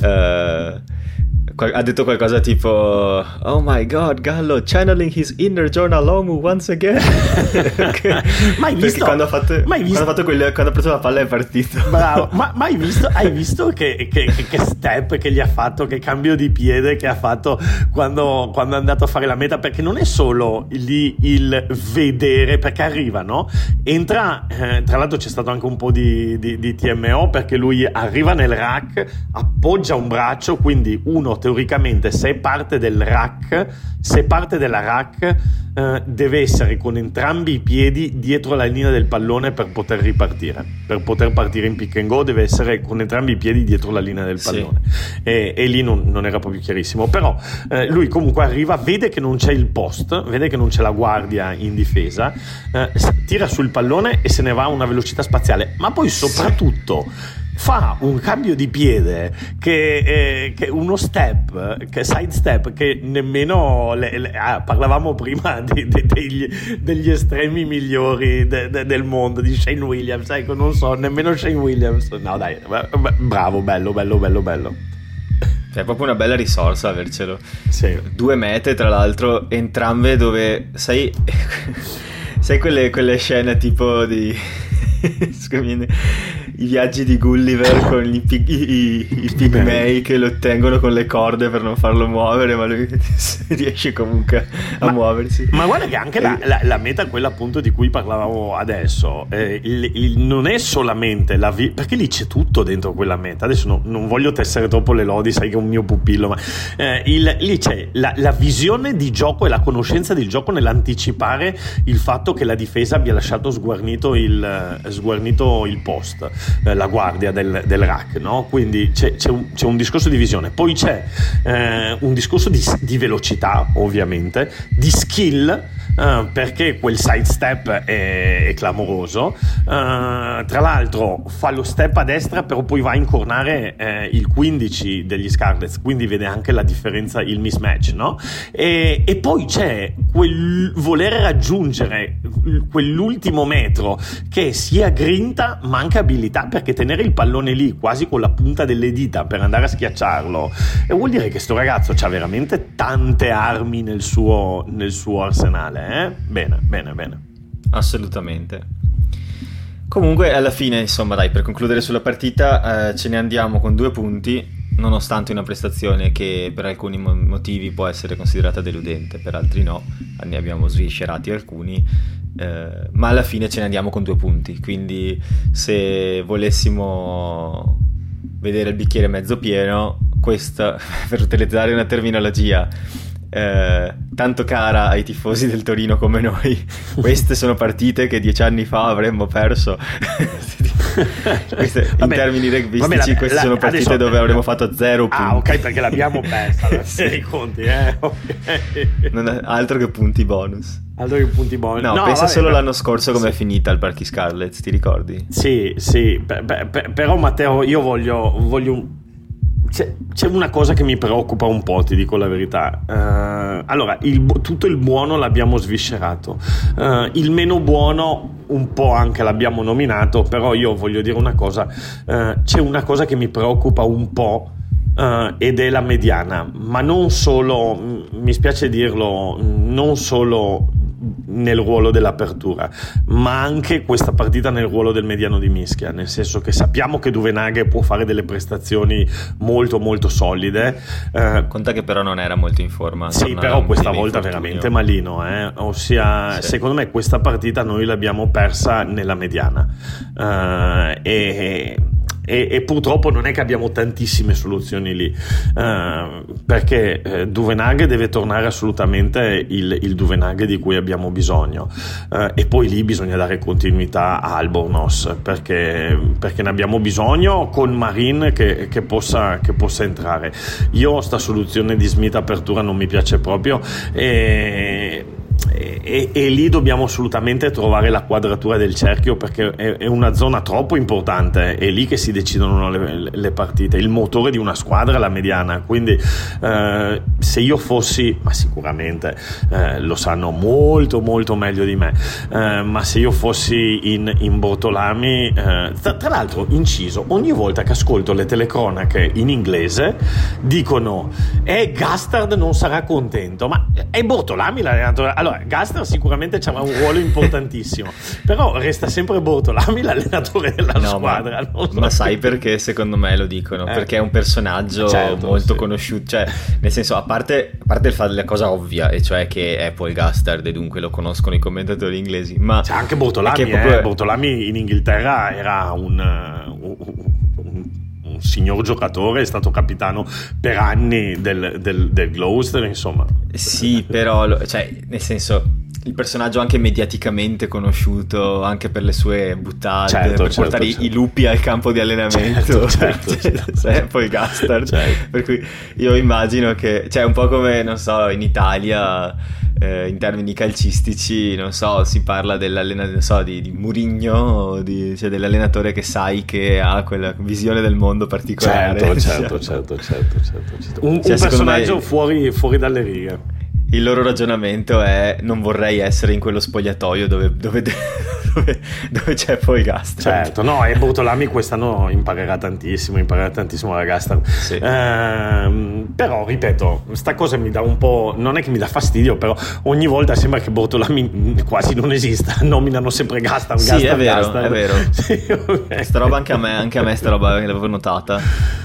Uh, ha detto qualcosa tipo Oh my god, Gallo channeling his inner Jonah Lomu once again. mai visto? Quando ha fatto, mai visto? Quando, ha fatto quel, quando ha preso la palla è partito. Bravo, ma mai visto? Hai visto che, che, che, step che gli ha fatto, che cambio di piede che ha fatto quando, quando è andato a fare la meta? Perché non è solo lì il vedere, perché arriva, no? Entra, eh, tra l'altro c'è stato anche un po' di, di, di TMO perché lui arriva nel rack, appoggia un braccio, quindi uno teoricamente se è parte del rack, se è parte della rack eh, deve essere con entrambi i piedi dietro la linea del pallone per poter ripartire. Per poter partire in pick and go deve essere con entrambi i piedi dietro la linea del pallone. Sì. E, e, lì non, non, era proprio chiarissimo. Però eh, lui comunque arriva, vede che non c'è il post, vede che non c'è la guardia in difesa, eh, tira sul pallone e se ne va a una velocità spaziale. Ma poi soprattutto... Sì fa un cambio di piede che, eh, che uno step, che side step che nemmeno le, le, ah, parlavamo prima di, di, degli, degli, estremi migliori de, de, del mondo di Shane Williams, ecco non so, nemmeno Shane Williams. No dai, bravo, bello, bello, bello, bello. Cioè, è proprio una bella risorsa avercelo. Sì. Due mete, tra l'altro, entrambe dove sai, sai quelle, quelle scene tipo di i viaggi di Gulliver con i, i, i pigmei che lo ottengono con le corde per non farlo muovere, ma lui riesce comunque a ma, muoversi. Ma guarda che anche la, la, la, meta, quella appunto di cui parlavamo adesso, eh, il, il, non è solamente la vi- perché lì c'è tutto dentro quella meta. Adesso no, non voglio tessere troppo le lodi, sai che è un mio pupillo, ma eh, il, lì c'è la, la visione di gioco e la conoscenza del gioco nell'anticipare il fatto che la difesa abbia lasciato sguarnito il, sguarnito il post eh, la guardia del, del rack, no? quindi c'è, c'è, un, c'è, un, discorso di visione, poi c'è eh, un discorso di, di velocità ovviamente, di skill Uh, perché quel side step è, è clamoroso. Uh, tra l'altro fa lo step a destra, però poi va a incornare eh, il 15 degli Scarlets, quindi vede anche la differenza, il mismatch, no? E, e poi c'è quel voler raggiungere quell'ultimo metro che sia grinta ma anche abilità, perché tenere il pallone lì quasi con la punta delle dita per andare a schiacciarlo, vuol dire che sto ragazzo ha veramente tante armi nel suo, nel suo arsenale. Eh? Bene, bene, bene. Assolutamente. Comunque, alla fine, insomma, dai, per concludere sulla partita, eh, ce ne andiamo con due punti, nonostante una prestazione che per alcuni motivi può essere considerata deludente, per altri no, ne abbiamo sviscerati alcuni, eh, ma alla fine ce ne andiamo con due punti, quindi se volessimo vedere il bicchiere mezzo pieno, questa, per utilizzare una terminologia eh, tanto cara ai tifosi del Torino come noi. Queste sono partite che dieci anni fa avremmo perso. queste, vabbè, in termini rugbistici, queste la, sono partite adesso, dove avremmo fatto zero punti. Ah, ok, perché l'abbiamo persa. sì. i conti, eh? Okay. altro che punti bonus. Altro che punti bonus. No, no pensa vabbè, solo beh, l'anno scorso come è finita il Parchi Scarlett, ti ricordi? Sì, sì, per, per, però Matteo, io voglio, voglio c'è, c'è, una cosa che mi preoccupa un po', ti dico la verità. Uh, allora, il, tutto il buono l'abbiamo sviscerato, uh, il meno buono un po' anche l'abbiamo nominato, però io voglio dire una cosa, uh, c'è una cosa che mi preoccupa un po'. ed è la mediana, ma non solo, mi spiace dirlo, non solo nel ruolo dell'apertura, ma anche questa partita nel ruolo del mediano di mischia, nel senso che sappiamo che Duvenaghe può fare delle prestazioni molto molto solide. Eh, Conta che però non era molto in forma. Sì, però questa volta veramente malino, eh? ossia sì. secondo me questa partita noi l'abbiamo persa nella mediana uh, e e, e, purtroppo non è che abbiamo tantissime soluzioni lì uh, perché eh, Duvenaghe deve tornare assolutamente il, il Duvenaghe di cui abbiamo bisogno. Uh, e poi lì bisogna dare continuità a Albornoz perché, perché ne abbiamo bisogno con Marin che, che, possa, che possa entrare. Io sta soluzione di Smith apertura non mi piace proprio e e, e, lì dobbiamo assolutamente trovare la quadratura del cerchio perché è, è una zona troppo importante, è lì che si decidono le, le partite, il motore di una squadra è la mediana, quindi eh, se io fossi, ma sicuramente eh, lo sanno molto molto meglio di me, eh, ma se io fossi in, in Bortolami, eh, tra, tra, l'altro inciso, ogni volta che ascolto le telecronache in inglese dicono e Gastard non sarà contento, ma è Bortolami l'allenatore? Allora, Gaster sicuramente avrà un ruolo importantissimo, però resta sempre Bortolami l'allenatore della no, squadra. Ma, so. ma, sai perché secondo me lo dicono? Eh. Perché è un personaggio certo, molto sì. conosciuto, cioè nel senso a parte, a parte il fatto la cosa ovvia, e cioè che è Paul Gastard e dunque lo conoscono i commentatori inglesi, ma... C'è anche Bortolami, proprio... eh. Bortolami in Inghilterra era un, un, un signor giocatore, è stato capitano per anni del, del, del Gloucester, insomma. Sì, però, cioè, nel senso, il personaggio anche mediaticamente conosciuto anche per le sue buttate certo, per certo, portare certo. i lupi al campo di allenamento certo, certo, certo. poi Gastard certo. per cui io immagino che cioè un po' come non so in Italia eh, in termini calcistici non so si parla dell'allenatore so, di, di Murigno di, cioè dell'allenatore che sai che ha quella visione del mondo particolare certo certo certo, certo, certo, un, cioè, un personaggio me... fuori, fuori dalle righe il loro ragionamento è non vorrei essere in quello spogliatoio dove, dove, dove, dove c'è poi Gastard. Certo, no, e Bortolami quest'anno imparerà tantissimo, imparerà tantissimo la Gastard. Sì. Eh, però, ripeto, sta cosa mi dà un po', non è che mi dà fastidio, però ogni volta sembra che Bortolami quasi non esista, nominano sempre Gastard, Sì, Gastard, è vero, Gastard. è vero. Sì, okay. Sta roba anche a me, anche a me sta roba l'avevo notata.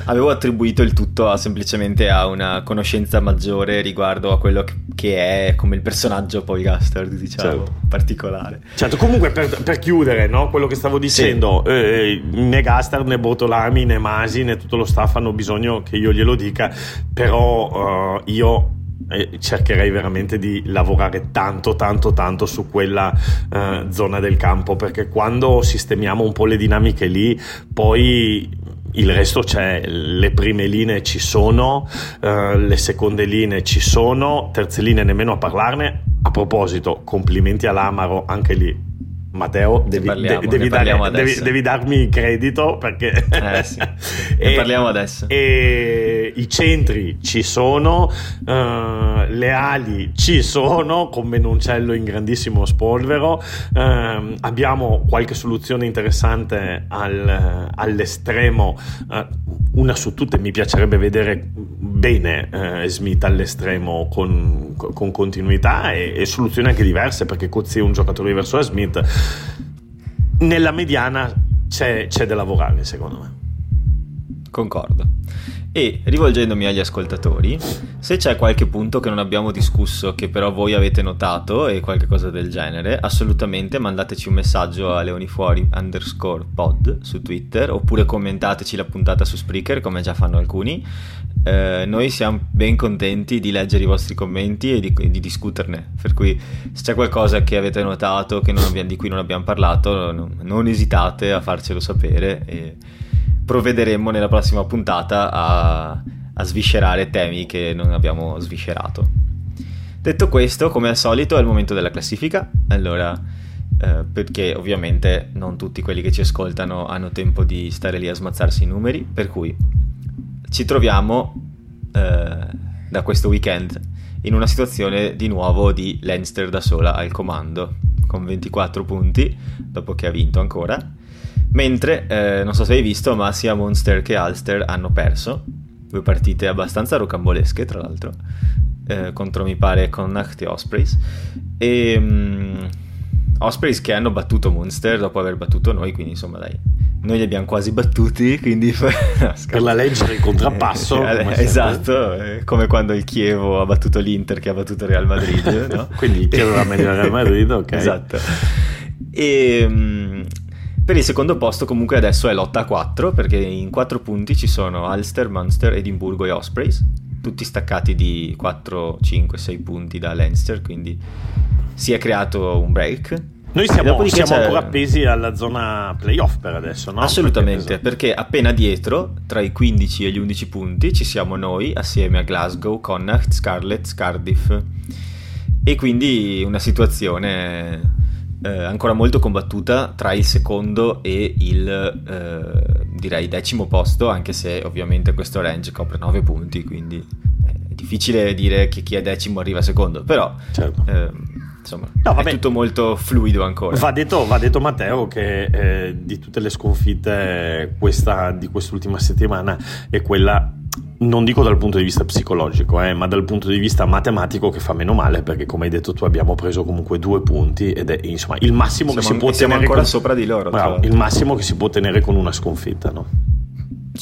Avevo attribuito il tutto a, semplicemente a una conoscenza maggiore riguardo a quello che che è come il personaggio poi Gastard, diciamo, certo. particolare. Certo, comunque per, per chiudere, no, quello che stavo dicendo, sì. eh, né Gastard né Bortolami né Masi né tutto lo staff hanno bisogno che io glielo dica, però uh, io eh, cercherei veramente di lavorare tanto tanto tanto su quella uh, zona del campo perché quando sistemiamo un po' le dinamiche lì poi il resto c'è, le prime linee ci sono, uh, le seconde linee ci sono, terze linee nemmeno a parlarne. A proposito, complimenti all'Amaro anche lì Matteo, devi, parliamo, de- devi, dare, devi, devi, darmi credito perché... Eh sì, e, parliamo adesso. E i centri ci sono, uh, le ali ci sono, con Menoncello in grandissimo spolvero, uh, abbiamo qualche soluzione interessante al, all'estremo, uh, una su tutte mi piacerebbe vedere bene Smith all'estremo con, con continuità e, e, soluzioni anche diverse perché Cozzi è un giocatore diverso da Smith nella mediana c'è, c'è da lavorare, secondo me. Concordo. E rivolgendomi agli ascoltatori, se c'è qualche punto che non abbiamo discusso, che però voi avete notato e qualche cosa del genere, assolutamente mandateci un messaggio a leonifuori underscore pod su Twitter oppure commentateci la puntata su Spreaker come già fanno alcuni. Eh, noi siamo ben contenti di leggere i vostri commenti e di, di discuterne. Per cui se c'è qualcosa che avete notato che abbiamo, di cui non abbiamo parlato, non, non esitate a farcelo sapere. E provvederemo nella prossima puntata a, a sviscerare temi che non abbiamo sviscerato. Detto questo, come al solito, è il momento della classifica. Allora, eh, perché ovviamente non tutti quelli che ci ascoltano hanno tempo di stare lì a smazzarsi i numeri, per cui ci troviamo eh, da questo weekend in una situazione di nuovo di Leinster da sola al comando, con 24 punti, dopo che ha vinto ancora Mentre, eh, non so se hai visto, ma sia Monster che Ulster hanno perso, due partite abbastanza rocambolesche tra l'altro, eh, contro mi pare Connacht e Ospreys. E um, Ospreys che hanno battuto Munster dopo aver battuto noi, quindi insomma dai, noi li abbiamo quasi battuti, quindi no, per la legge del contrappasso. Eh, esatto, eh, come quando il Chievo ha battuto l'Inter che ha battuto il Real Madrid. No? quindi il Chievo era meglio del Real Madrid, ok. esatto. E... Per il secondo posto comunque adesso è lotta a 4 perché in 4 punti ci sono Ulster, Munster, Edimburgo e Ospreys, tutti staccati di 4, 5, 6 punti da Leinster, quindi si è creato un break. Noi siamo, siamo ancora appesi alla zona playoff per adesso, no? Assolutamente, perché, perché, appena dietro, tra i 15 e gli 11 punti, ci siamo noi assieme a Glasgow, Connacht, Scarlett, Cardiff. E quindi una situazione eh, ancora molto combattuta tra il secondo e il eh, direi decimo posto, anche se ovviamente questo range copre 9 punti, quindi è difficile dire che chi è decimo arriva secondo, però certo. eh, insomma no, è tutto molto fluido ancora. Va detto, va detto Matteo che eh, di tutte le sconfitte questa, di quest'ultima settimana è quella non dico dal punto di vista psicologico, eh, ma dal punto di vista matematico che fa meno male perché come hai detto tu abbiamo preso comunque due punti ed è insomma il massimo siamo, che si può tenere ancora con... sopra di loro. Bravo, il massimo che si può ottenere con una sconfitta, no?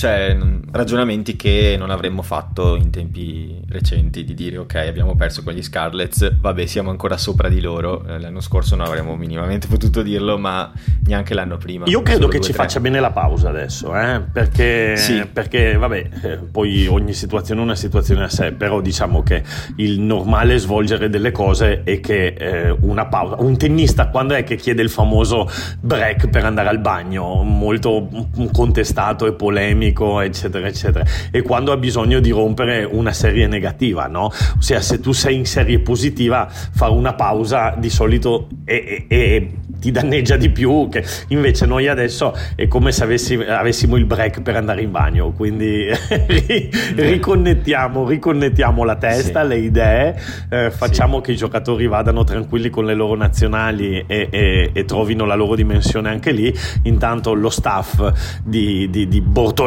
Cioè, ragionamenti che non avremmo fatto in tempi recenti di dire ok abbiamo perso quegli Scarlets, vabbè siamo ancora sopra di loro, eh, l'anno scorso non avremmo minimamente potuto dirlo ma neanche l'anno prima. Io credo che ci faccia bene la pausa adesso, eh? perché, sì. perché vabbè eh, poi ogni situazione è una situazione a sé, però diciamo che il normale svolgere delle cose è che eh, una pausa, un tennista quando è che chiede il famoso break per andare al bagno, molto contestato e polemico polemico, eccetera, eccetera. E quando ha bisogno di rompere una serie negativa, no? Ossia, se tu sei in serie positiva, fare una pausa di solito è, è, è ti danneggia di più. Che invece noi adesso è come se avessi, avessimo il break per andare in bagno. Quindi riconnettiamo, riconnettiamo la testa, sì. le idee, eh, facciamo sì. che i giocatori vadano tranquilli con le loro nazionali e, e, e, trovino la loro dimensione anche lì. Intanto lo staff di, di, di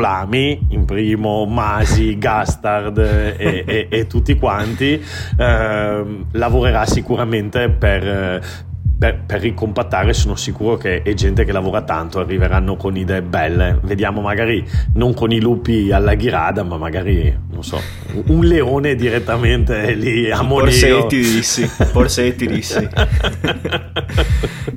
Bortolami, in primo Masi, Gastard e, e tutti quanti, eh, lavorerà sicuramente per per, per, ricompattare sono sicuro che è gente che lavora tanto, arriveranno con idee belle. Vediamo magari non con i lupi alla ghirada, ma magari, non so, un leone direttamente lì a Monigo. Porsetti dissi, Porsetti dissi.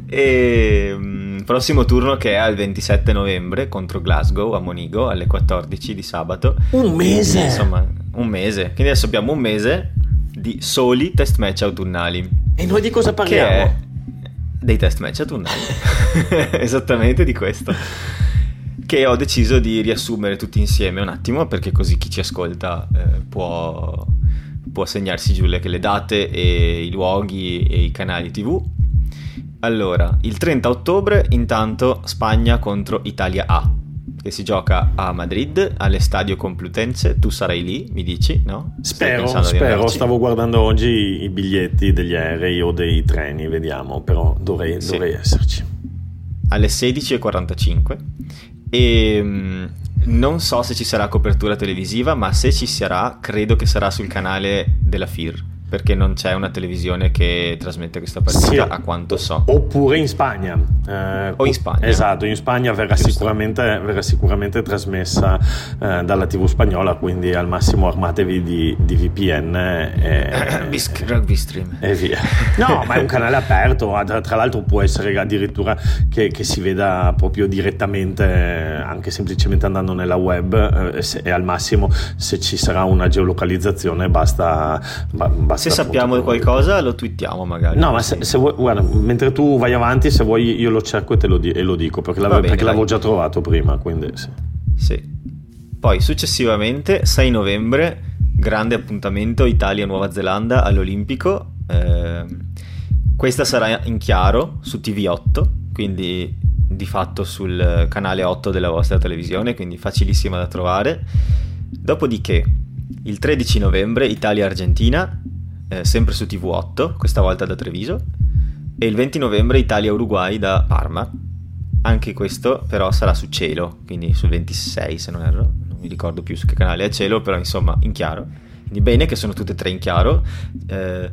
e mm, prossimo turno che è al 27 novembre contro Glasgow a Monigo alle 14 di sabato. Un mese? Quindi, insomma, un mese. Quindi adesso abbiamo un mese di soli test match autunnali. E noi di cosa parliamo? Dei test match autunnali. Esattamente di questo. Che ho deciso di riassumere tutti insieme un attimo, perché così chi ci ascolta eh, può, può segnarsi giù le, le date e i luoghi e i canali TV. Allora, il 30 ottobre, intanto Spagna contro Italia A che si gioca a Madrid, all'Estadio Complutense. Tu sarai lì, mi dici, no? Spero, spero. Stavo guardando oggi i biglietti degli aerei o dei treni, vediamo, però dovrei, sì. dovrei esserci. Alle 16.45 e mm, non so se ci sarà copertura televisiva, ma se ci sarà, credo che sarà sul canale della FIR perché non c'è una televisione che trasmette questa partita sì, a quanto so. Oppure in Spagna. Eh, o in Spagna. Esatto, in Spagna verrà sicuramente, verrà sicuramente, trasmessa eh, dalla TV spagnola, quindi al massimo armatevi di, di VPN e, Rugby Stream. E via. No, ma è un canale aperto, tra l'altro può essere addirittura che, che si veda proprio direttamente, anche semplicemente andando nella web eh, se, e al massimo se ci sarà una geolocalizzazione basta, basta se sappiamo di qualcosa lo twittiamo magari. No, ma se, se, vuoi, guarda, mentre tu vai avanti, se vuoi io lo cerco e te lo, di- e lo dico, perché, bene, perché l'avevo già trovato prima, quindi sì. sì. Poi successivamente, 6 novembre, grande appuntamento Italia-Nuova Zelanda all'Olimpico. Eh, questa sarà in chiaro su TV8, quindi di fatto sul canale 8 della vostra televisione, quindi facilissima da trovare. Dopodiché, il 13 novembre, Italia-Argentina, eh, sempre su TV8, questa volta da Treviso, e il 20 novembre Italia-Uruguay da Parma. Anche questo però sarà su cielo, quindi sul 26 se non erro, non mi ricordo più su che canale è cielo, però insomma in chiaro. quindi bene che sono tutte e tre in chiaro. Eh,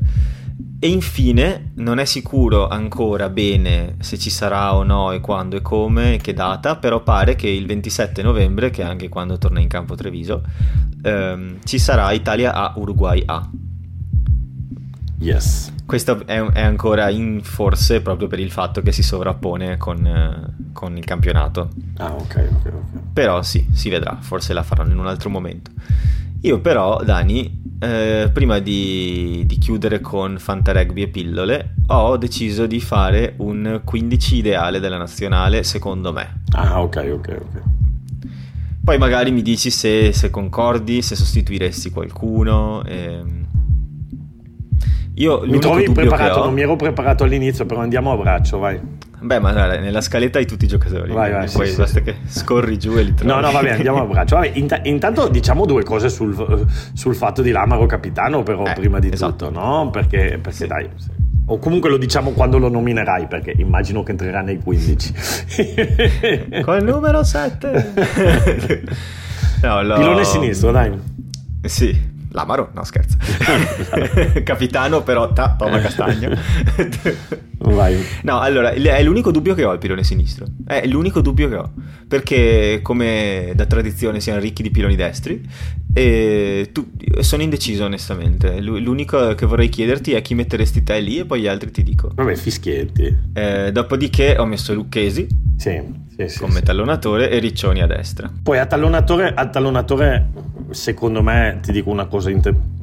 e infine non è sicuro ancora bene se ci sarà o no e quando e come e che data, però pare che il 27 novembre, che è anche quando torna in campo Treviso, ehm, ci sarà Italia A, Uruguay A. Yes. Questo è, è, ancora in forse proprio per il fatto che si sovrappone con, eh, con il campionato. Ah, ok, ok, ok. Però sì, si vedrà, forse la faranno in un altro momento. Io però, Dani, eh, prima di, di, chiudere con Fantaregby e pillole, ho deciso di fare un 15 ideale della nazionale, secondo me. Ah, ok, ok, ok. Poi magari mi dici se, se concordi, se sostituiresti qualcuno. Ehm. Io mi trovi preparato, ho... non mi ero preparato all'inizio, però andiamo a braccio, vai. Beh, ma nella scaletta hai tutti i giocatori. Vai, vai, poi sì, basta sì. che scorri giù e li trovi. No, no, vabbè, andiamo a braccio. Vabbè, int- intanto diciamo due cose sul, sul fatto di Lamaro capitano, però, eh, prima di esatto. tutto, no? Perché, perché sì. dai. O comunque lo diciamo quando lo nominerai, perché immagino che entrerà nei 15. Col numero 7. no, lo... Pilone sinistro, dai. Sì, L'Amaro? No, scherzo. Capitano, però, ta, toma castagno. Vai. No, allora, è l'unico dubbio che ho il pilone sinistro. È l'unico dubbio che ho. Perché, come da tradizione, siamo ricchi di piloni destri. E tu, sono indeciso, onestamente. L'unico che vorrei chiederti è chi metteresti te lì, e poi gli altri ti dico. Vabbè, fischietti. Eh, dopodiché ho messo Lucchesi. Sì. Sì, sì, come sì. tallonatore e Riccioni a destra. Poi a tallonatore, a tallonatore secondo me ti dico una cosa,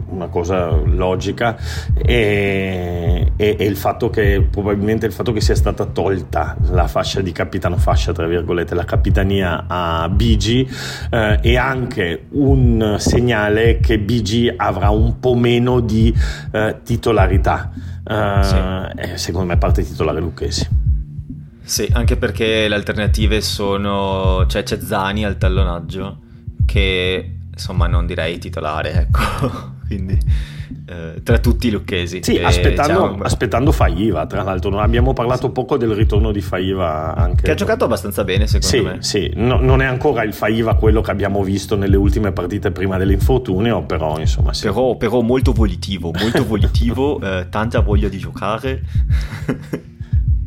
una cosa logica e, e, e, il fatto che probabilmente il fatto che sia stata tolta la fascia di capitano fascia tra virgolette la capitania a BG eh, è anche un segnale che BG avrà un po' meno di eh, titolarità eh, sì. secondo me parte titolare Lucchesi sì, anche perché le alternative sono. cioè c'è Zani al tallonaggio, che insomma non direi titolare, ecco. Quindi. Eh, tra tutti i lucchesi. Sì, aspettando, aspettando Faiva, tra l'altro, non abbiamo parlato poco del ritorno di Faiva anche. Che ha giocato abbastanza bene, secondo sì, me. Sì, no, non è ancora il Faiva quello che abbiamo visto nelle ultime partite prima dell'infortunio, però insomma sì. Però, però molto volitivo, molto volitivo, eh, tanta voglia di giocare.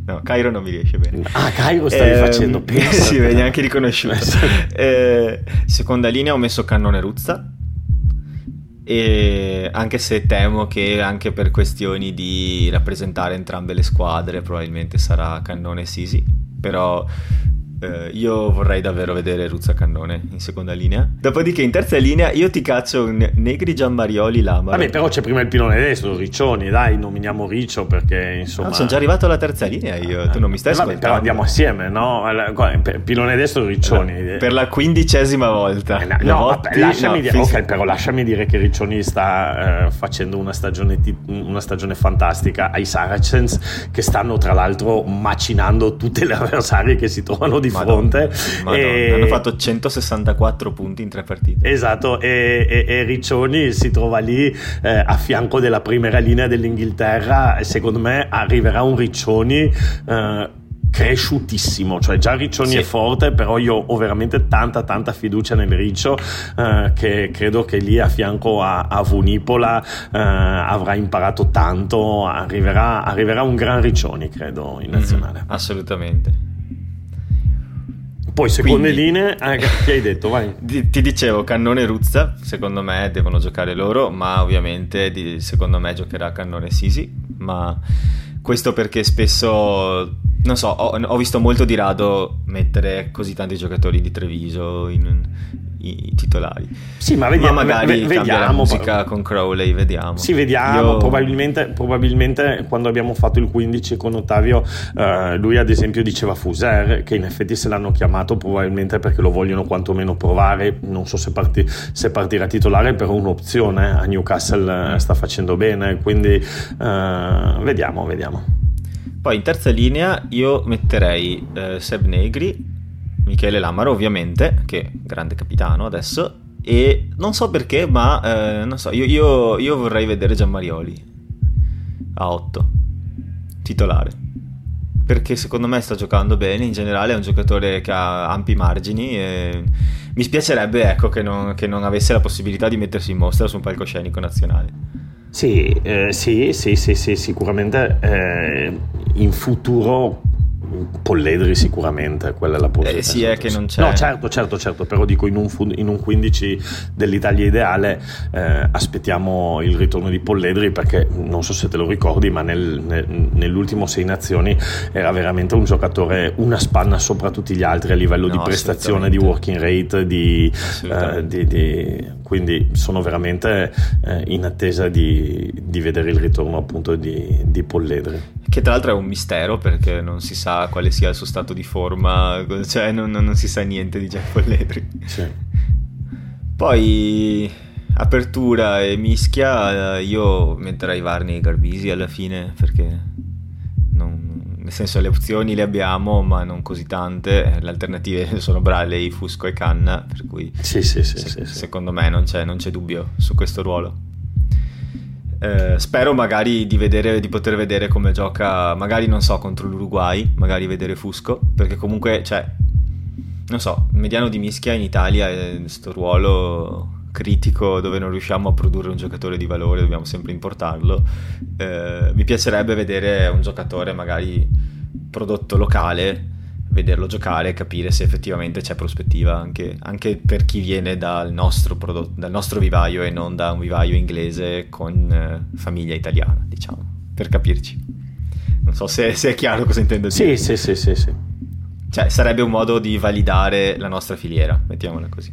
No, Cairo non mi riesce bene. Ah, Cairo stavi eh, facendo pensa. sì, vedi anche riconosciuto. eh, seconda linea ho messo Cannone Ruzza. E anche se temo che anche per questioni di rappresentare entrambe le squadre probabilmente sarà Cannone Sisi, però eh, io vorrei davvero vedere Ruzza Cannone in seconda linea. Dopodiché in terza linea io ti caccio un Negri Gianmarioli Lamaro. Vabbè, però c'è prima il pilone destro, Riccioni, dai, nominiamo Riccio perché insomma... No, sono già arrivato alla terza linea io, tu non mi stai eh, vabbè, però andiamo assieme, no? Pilone destro, Riccioni. Per la quindicesima volta. Eh, no, no, Votti, lasciami, no, dire, okay, però lasciami dire che Riccioni sta eh, facendo una stagione, una stagione fantastica ai Saracens che stanno tra l'altro macinando tutte le avversarie che si trovano di di fronte. Madonna, e... Hanno fatto 164 punti in tre partite. Esatto, e, e, e Riccioni si trova lì eh, a fianco della prima linea dell'Inghilterra. Secondo me arriverà un Riccioni. Eh, cresciutissimo, cioè già Riccioni sì. è forte, però io ho veramente tanta tanta fiducia nel Riccio eh, che credo che lì a fianco a, a Vunipola eh, avrà imparato tanto, arriverà, arriverà, un gran Riccioni credo in nazionale. Mm-hmm, assolutamente. Poi seconde Quindi, linee, eh, che hai detto? Vai. Ti dicevo, Cannone Ruzza, secondo me devono giocare loro, ma ovviamente secondo me giocherà Cannone Sisi, ma questo perché spesso, non so, ho, ho visto molto di rado mettere così tanti giocatori di Treviso in, i titolari. Sì, ma vediamo. Ma magari v- vediamo. la musica con Crowley, vediamo. Sì, vediamo. Io... Probabilmente, probabilmente, quando abbiamo fatto il 15 con Ottavio, eh, lui ad esempio diceva Fuser, che in effetti se l'hanno chiamato probabilmente perché lo vogliono quantomeno provare. Non so se, parti- se partirà titolare, però un'opzione a Newcastle eh, sta facendo bene. Quindi eh, vediamo, vediamo. Poi in terza linea io metterei eh, Seb Negri Michele Lamaro ovviamente, che grande capitano adesso, e non so perché, ma eh, non so, io, io, io, vorrei vedere Gianmarioli a 8, titolare. perché secondo me sta giocando bene, in generale è un giocatore che ha ampi margini e mi spiacerebbe ecco, che, non, che non avesse la possibilità di mettersi in mostra su un palcoscenico nazionale. Sì, eh, sì, sì, sì, sì, sicuramente eh, in futuro Polledri sicuramente, quella è la posizione. Eh, sì, è che non c'è. No, certo, certo, certo, però dico in un, in un 15 dell'Italia ideale eh, aspettiamo il ritorno di Polledri perché non so se te lo ricordi, ma nel, nel, nell'ultimo Sei Nazioni era veramente un giocatore, una spanna sopra tutti gli altri a livello no, di prestazione, di working rate, di, eh, di, di, quindi sono veramente eh, in attesa di, di, vedere il ritorno appunto di, di Polledri. Che tra l'altro è un mistero perché non si sa quale sia il suo stato di forma, cioè non, non si sa niente di Jack Polledri. Sì. Poi apertura e mischia, io metterei Varney e Garbisi alla fine perché non, nel senso le opzioni le abbiamo ma non così tante, le alternative sono Bradley, Fusco e Canna, per cui sì, sì, sì, se, secondo me non c'è, non c'è dubbio su questo ruolo. Eh, spero magari di, vedere, di, poter vedere come gioca, magari non so, contro l'Uruguay, magari vedere Fusco, perché comunque, cioè, non so, mediano di mischia in Italia è questo ruolo critico dove non riusciamo a produrre un giocatore di valore, dobbiamo sempre importarlo. Eh, mi piacerebbe vedere un giocatore magari prodotto locale vederlo giocare e capire se effettivamente c'è prospettiva anche, anche per chi viene dal nostro, prodotto, dal nostro, vivaio e non da un vivaio inglese con eh, famiglia italiana, diciamo, per capirci. Non so se, se, è chiaro cosa intendo dire. Sì, sì, sì, sì, sì. Cioè, sarebbe un modo di validare la nostra filiera, mettiamola così.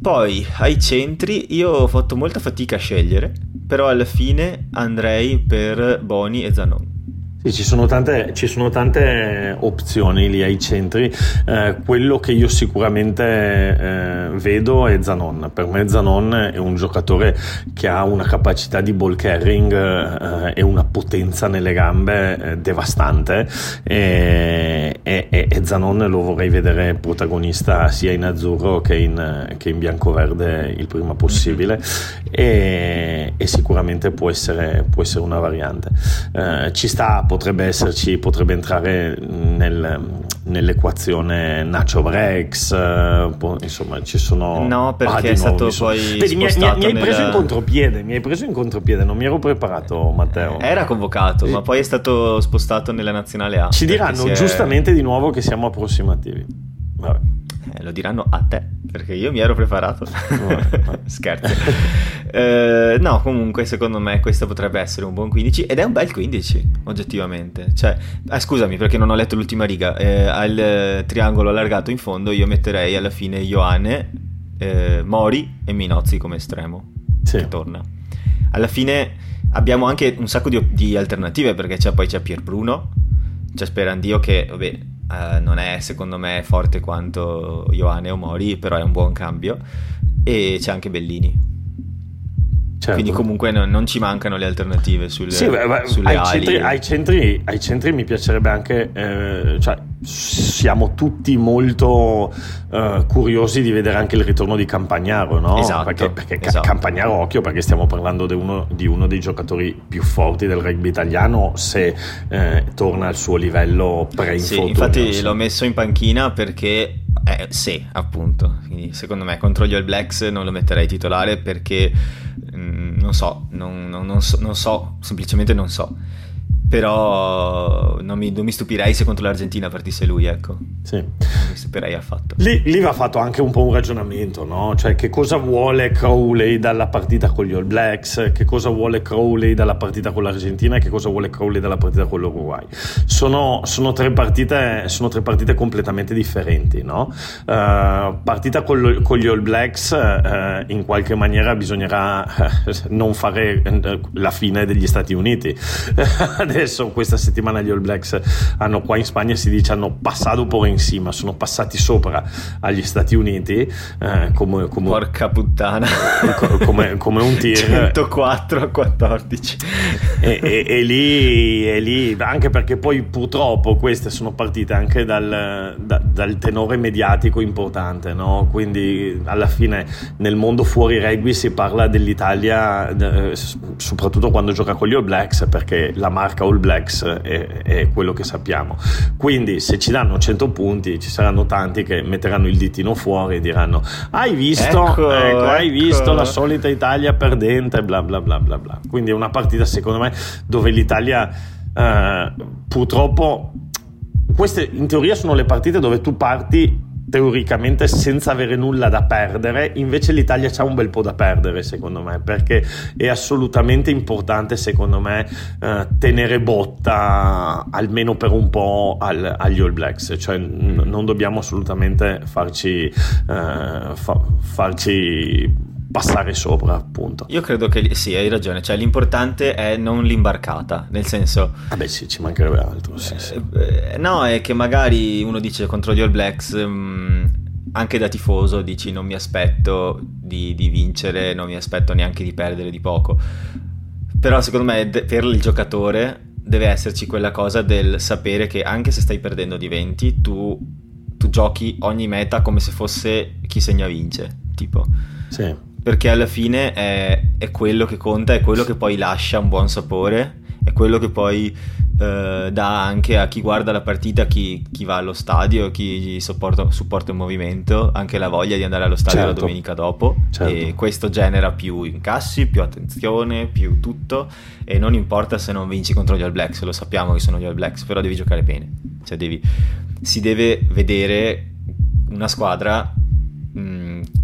Poi, ai centri, io ho fatto molta fatica a scegliere, però alla fine andrei per Boni e Zanon. Sì, ci sono tante, ci sono tante opzioni lì ai centri. Eh, quello che io sicuramente eh, vedo è Zanon. Per me Zanon è un giocatore che ha una capacità di ball carrying eh, e una potenza nelle gambe eh, devastante e, e, e, Zanon lo vorrei vedere protagonista sia in azzurro che in, che in bianco-verde il prima possibile e, e sicuramente può essere, può essere, una variante. Eh, ci sta potrebbe esserci, potrebbe entrare nel, nell'equazione Nacho Brex, eh, insomma ci sono... No, perché è stato sono... poi... Vedi, mi, mi, mi, hai preso in contropiede, mi hai preso in contropiede, non mi ero preparato Matteo. Era convocato, e... ma poi è stato spostato nella nazionale A. Ci diranno è... giustamente di nuovo che siamo approssimativi. Vabbè. Eh, lo diranno a te, perché io mi ero preparato. Scherzo. eh, no, comunque secondo me questo potrebbe essere un buon 15 ed è un bel 15, oggettivamente. Cioè, eh, scusami perché non ho letto l'ultima riga. Eh, al triangolo allargato in fondo io metterei alla fine Ioane, eh, Mori e Minozzi come estremo. Sì. Che torna. Alla fine abbiamo anche un sacco di, di alternative perché c'è, poi c'è Pier Bruno, c'è Sperandio che, vabbè Uh, non è secondo me forte quanto Ioane o Mori, però è un buon cambio. E c'è anche Bellini. Certo. Quindi comunque no, non ci mancano le alternative sulle, sì, beh, sulle ai. Centri, ai, centri, ai, centri, mi piacerebbe anche, eh, cioè, siamo tutti molto eh, curiosi di vedere anche il ritorno di Campagnaro, no? Esatto, perché, perché esatto. Campagnaro, occhio, perché stiamo parlando di uno, di uno, dei giocatori più forti del rugby italiano se eh, torna al suo livello pre-infortunio. Sì, infatti sì. l'ho messo in panchina perché eh, sì, appunto. Quindi, secondo me contro gli All Blacks non lo metterei titolare perché Mm, non so, non, non, non, so, non so, semplicemente non so però non mi, non mi, stupirei se contro l'Argentina partisse lui, ecco. Sì. Non mi stupirei affatto. Lì, lì, va fatto anche un po' un ragionamento, no? Cioè, che cosa vuole Crowley dalla partita con gli All Blacks, che cosa vuole Crowley dalla partita con l'Argentina e che cosa vuole Crowley dalla partita con l'Uruguay. Sono, sono, tre, partite, sono tre partite completamente differenti, no? Uh, partita con, con, gli All Blacks, uh, in qualche maniera bisognerà uh, non fare la fine degli Stati Uniti. adesso questa settimana gli All Blacks hanno qua in Spagna si dice hanno passato por encima, sono passati sopra agli Stati Uniti eh, come, come, porca puttana. come, come un tir. 104 a 14 e, e, e, lì, e, lì, anche perché poi purtroppo queste sono partite anche dal, da, dal tenore mediatico importante no? quindi alla fine nel mondo fuori rugby si parla dell'Italia eh, soprattutto quando gioca con gli All Blacks perché la marca All Blacks è, è, quello che sappiamo. Quindi se ci danno 100 punti ci saranno tanti che metteranno il ditino fuori e diranno hai visto, ecco, ecco, hai ecco. visto la solita Italia perdente, bla bla bla bla bla. Quindi è una partita secondo me dove l'Italia eh, purtroppo queste in teoria sono le partite dove tu parti teoricamente senza avere nulla da perdere, invece l'Italia ha un bel po' da perdere secondo me, perché è assolutamente importante secondo me eh, tenere botta almeno per un po' al, agli All Blacks, cioè n- non dobbiamo assolutamente farci, eh, fa- farci passare sopra, appunto. Io credo che sì, hai ragione, cioè l'importante è non l'imbarcata, nel senso... Vabbè ah sì, ci mancherebbe altro, sì, sì. Eh, no, è che magari uno dice contro gli All Blacks, mh, mm, anche da tifoso dici non mi aspetto di, di, vincere, non mi aspetto neanche di perdere di poco. Però secondo me per il giocatore deve esserci quella cosa del sapere che anche se stai perdendo di 20, tu, tu giochi ogni meta come se fosse chi segna vince, tipo. Sì perché alla fine è, è, quello che conta, è quello che poi lascia un buon sapore, è quello che poi eh, dà anche a chi guarda la partita, chi, chi va allo stadio, chi supporta, supporta, il movimento, anche la voglia di andare allo stadio certo. la domenica dopo certo. e questo genera più incassi, più attenzione, più tutto e non importa se non vinci contro gli All Blacks, lo sappiamo che sono gli All Blacks, però devi giocare bene, cioè devi, si deve vedere una squadra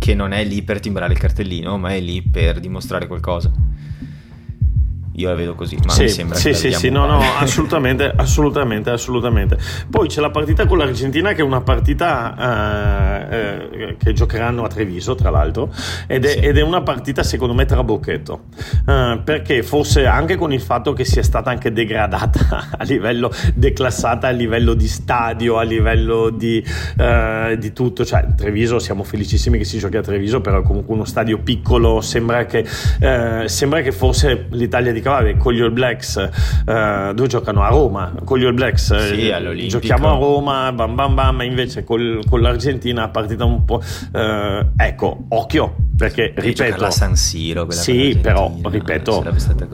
che non è lì per timbrare il cartellino, ma è lì per dimostrare qualcosa. Io la vedo così, ma sì, mi sembra sì, che sì, sì, no, no, assolutamente, assolutamente, assolutamente. Poi c'è la partita con l'Argentina che è una partita eh, eh, che giocheranno a Treviso, tra l'altro, ed è, sì. ed è una partita secondo me trabocchetto, eh, perché forse anche con il fatto che sia stata anche degradata a livello, declassata a livello di stadio, a livello di, eh, di tutto, cioè Treviso siamo felicissimi che si giochi a Treviso, però comunque uno stadio piccolo, sembra che, eh, sembra che forse l'Italia di vabbè, con gli All Blacks eh, dove giocano a Roma con gli All Blacks eh, giochiamo a Roma bam bam bam invece col, con l'Argentina partita un po' eh, ecco occhio perché ripeto la San Siro sì però ripeto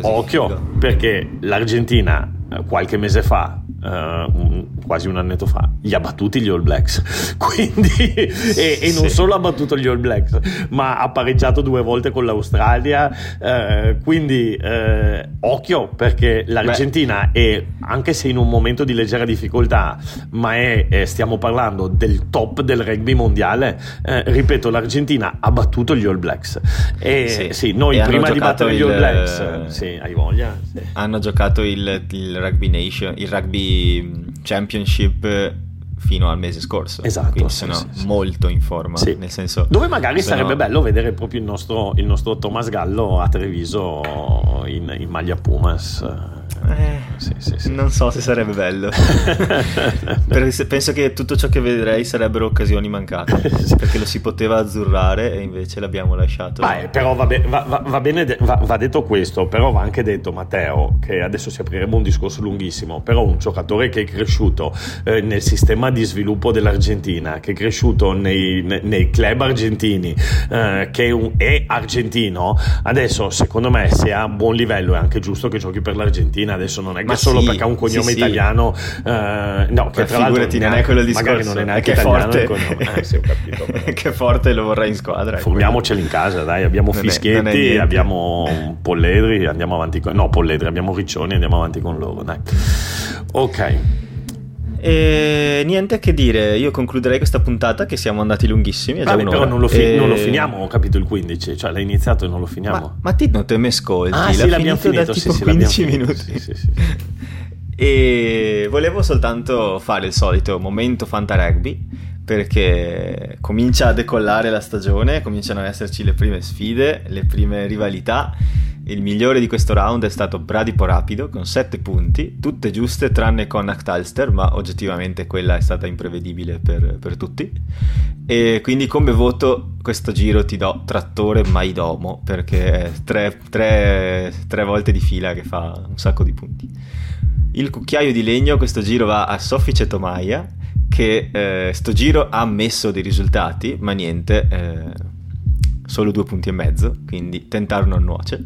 occhio figo. perché l'Argentina eh, qualche mese fa uh, un, quasi un annetto fa, li ha battuti gli All Blacks. Quindi, e, e, non solo ha battuto gli All Blacks, ma ha pareggiato due volte con l'Australia. Uh, quindi, uh, occhio, perché l'Argentina Beh. è, anche se in un momento di leggera difficoltà, ma è, è stiamo parlando del top del rugby mondiale, ripeto, l'Argentina ha battuto gli All Blacks. E sì, sì noi e prima di battere gli All Blacks, sì, hai voglia. Sì. Hanno giocato il, il Rugby Nation, il Rugby Championship fino al mese scorso. Esatto. Quindi sono sì, sì, molto in forma. Sì. Nel senso, Dove magari sono... sarebbe bello vedere proprio il nostro, il nostro Thomas Gallo a Treviso in, in maglia Pumas. Eh, sì, sì, sì. Non so se sarebbe bello. Penso che tutto ciò che vedrei sarebbero occasioni mancate. perché lo si poteva azzurrare e invece l'abbiamo lasciato. Ah, però va, be- va, va, va bene, va, detto questo, però va anche detto Matteo, che adesso si aprirebbe un discorso lunghissimo, però un giocatore che è cresciuto eh, nel sistema di sviluppo dell'Argentina, che è cresciuto nei, nei, club argentini, eh, che è, un, è argentino, adesso secondo me se ha buon livello è anche giusto che giochi per l'Argentina adesso non è che Ma solo sì, perché ha un cognome sì, italiano. Uh, no, che tra l'altro non è quello discorso, magari non è neanche che italiano. Forte. Eh, sì, ho capito. che forte lo vorrei in squadra. Formiamoceli in casa, dai, abbiamo non Fischietti, abbiamo Polledri, andiamo avanti con... No, Polledri, abbiamo Riccioni, andiamo avanti con loro, dai. Ok. E niente che dire, io concluderei questa puntata che siamo andati lunghissimi. Vabbè, però non lo, fi- e... non lo, finiamo, capito il 15, cioè l'hai iniziato e non lo finiamo. Ma, ma te non te mi ascolti? Ah, sì, l'abbiamo finito, da tipo sì, 15 minuti. Sì, sì, sì. e volevo soltanto fare il solito momento Fanta Rugby perché comincia a decollare la stagione, cominciano ad esserci le prime sfide, le prime rivalità il migliore di questo round è stato Bradipo Rapido con 7 punti, tutte giuste tranne con Alster, ma oggettivamente quella è stata imprevedibile per, per, tutti. E quindi come voto questo giro ti do Trattore Maidomo perché è tre, tre, tre volte di fila che fa un sacco di punti. Il cucchiaio di legno questo giro va a Soffice Tomaia che eh, sto giro ha messo dei risultati, ma niente, eh, solo due punti e mezzo, quindi tentare non nuoce.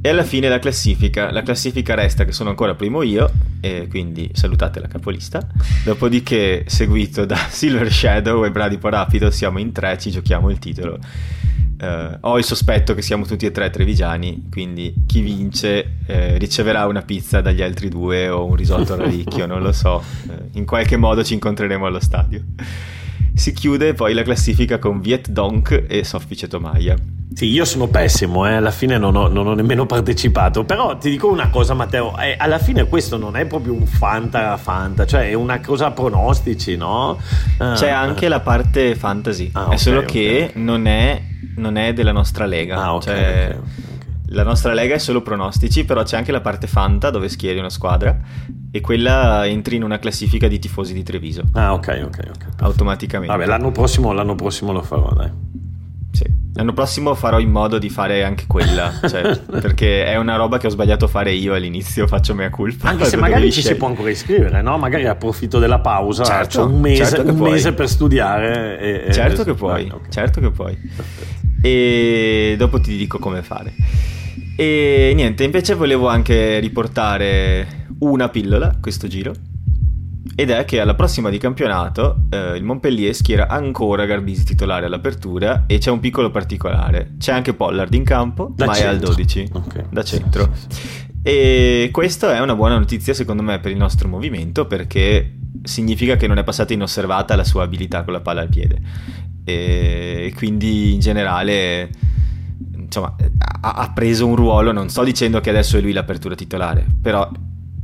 E alla fine la classifica, la classifica resta che sono ancora primo io, e quindi salutate la capolista. Dopodiché, seguito da Silver Shadow e Bradipo Rapido, siamo in tre, ci giochiamo il titolo. Uh, ho il sospetto che siamo tutti e tre trevigiani, quindi chi vince eh, riceverà una pizza dagli altri due o un risotto a radicchio, non lo so. Uh, in qualche modo ci incontreremo allo stadio. Si chiude poi la classifica con Viet Dong e Soffice Tomaia. Sì, io sono pessimo, eh? alla fine non ho, non ho, nemmeno partecipato, però ti dico una cosa Matteo, eh, alla fine questo non è proprio un fanta fanta, cioè è una cosa a pronostici, no? Ah, C'è anche la parte fantasy, ah, okay, è solo okay, che okay. Non, è, non, è, della nostra lega, ah, cioè, la nostra lega è solo pronostici, però c'è anche la parte fanta dove schieri una squadra e quella entri in una classifica di tifosi di Treviso. Ah ok, ok, ok. Automaticamente. Vabbè, l'anno prossimo, l'anno prossimo lo farò, dai. Sì. L'anno prossimo farò in modo di fare anche quella, cioè, perché è una roba che ho sbagliato a fare io all'inizio, faccio mia colpa. Anche se magari ci si può ancora iscrivere, no? Magari approfitto della pausa, certo, un, mese, certo un mese, per studiare. E, certo, e... Che puoi, ah, okay. certo che puoi, E dopo ti dico come fare. E niente, invece volevo anche riportare una pillola questo giro ed è che alla prossima di campionato eh, il Montpellier schiera ancora Garbisi titolare all'apertura e c'è un piccolo particolare, c'è anche Pollard in campo, da ma centro. è al 12, okay. da centro. Sì, sì, sì. E questa è una buona notizia secondo me per il nostro movimento perché significa che non è passata inosservata la sua abilità con la palla al piede e quindi in generale insomma ha preso un ruolo, non sto dicendo che adesso è lui l'apertura titolare, però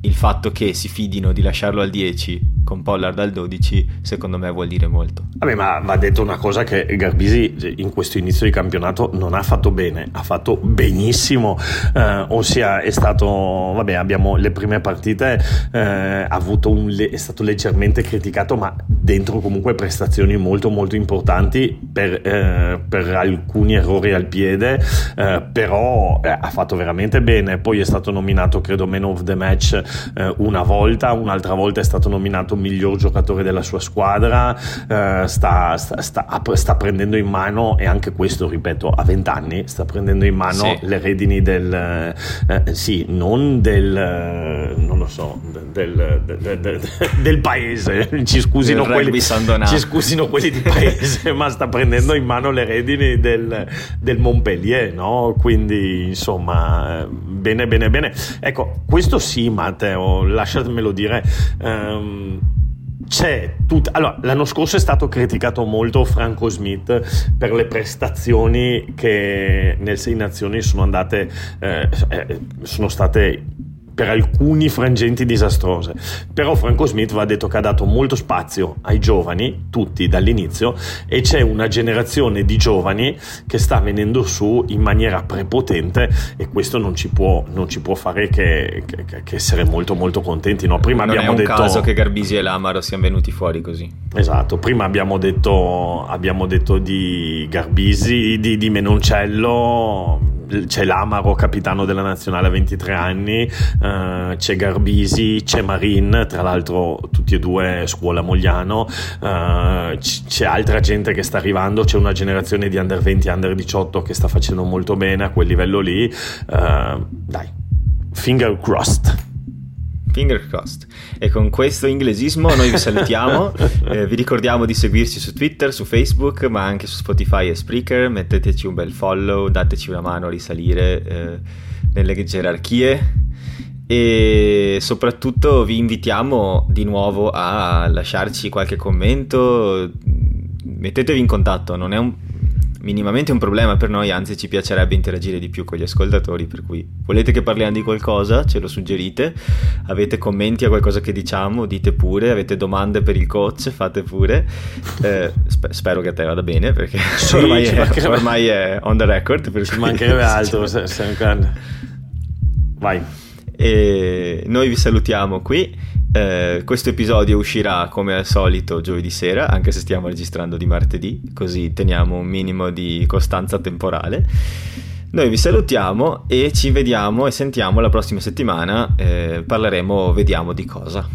il fatto che si fidino di lasciarlo al 10 con Pollard al 12 secondo me vuol dire molto. Vabbè ma va detto una cosa che Garbisi in questo inizio di campionato non ha fatto bene, ha fatto benissimo, eh, ossia è stato, vabbè abbiamo le prime partite, eh, un, è stato leggermente criticato ma dentro comunque prestazioni molto molto importanti per, eh, per alcuni errori al piede, eh, però eh, ha fatto veramente bene, poi è stato nominato credo man of the match eh, una volta, un'altra volta è stato nominato miglior giocatore della sua squadra, eh, sta, sta, sta, sta, prendendo in mano, e anche questo ripeto, a 20 anni, sta prendendo in mano sì. le redini del, eh, sì, non del, non lo so, del, del, del, del paese, ci scusino, quelli, ci scusino quelli di paese, ma sta prendendo in mano le redini del, del Montpellier, no? Quindi insomma, bene, bene, bene. Ecco, questo sì, Matteo lasciatemelo dire. Um, c'è tut- allora, l'anno scorso è stato criticato molto Franco Smith per le prestazioni che nel Sei Nazioni sono andate eh, eh sono state per alcuni frangenti disastrose. Però Franco Smith va detto che ha dato molto spazio ai giovani, tutti dall'inizio, e c'è una generazione di giovani che sta venendo su in maniera prepotente e questo non ci può, non ci può fare che, che, che, essere molto molto contenti. No? Prima non abbiamo è un detto... caso che Garbisi e Lamaro siano venuti fuori così. Esatto, prima abbiamo detto, abbiamo detto di Garbisi, di, di Menoncello c'è Lamaro, capitano della nazionale a 23 anni, uh, c'è Garbisi, c'è Marin, tra l'altro tutti e due scuola Mogliano, uh, c'è altra gente che sta arrivando, c'è una generazione di under 20 under 18 che sta facendo molto bene a quel livello lì. Uh, dai, finger crossed. Finger crossed. E con questo inglesismo noi vi salutiamo, eh, vi ricordiamo di seguirci su Twitter, su Facebook, ma anche su Spotify e Spreaker, metteteci un bel follow, dateci una mano a risalire eh, nelle gerarchie. E soprattutto vi invitiamo di nuovo a lasciarci qualche commento, mettetevi in contatto, non è un minimamente un problema per noi, anzi ci piacerebbe interagire di più con gli ascoltatori, per cui volete che parliamo di qualcosa, ce lo suggerite, avete commenti a qualcosa che diciamo, dite pure, avete domande per il coach, fate pure, eh, sp- spero che a te vada bene perché sì, ormai, è, ormai, è, on the record. Per ci mancherebbe altro, se, se vai. E noi vi salutiamo qui. Eh, questo episodio uscirà come al solito giovedì sera, anche se stiamo registrando di martedì, così teniamo un minimo di costanza temporale. Noi vi salutiamo e ci vediamo e sentiamo la prossima settimana. Eh, parleremo, vediamo di cosa.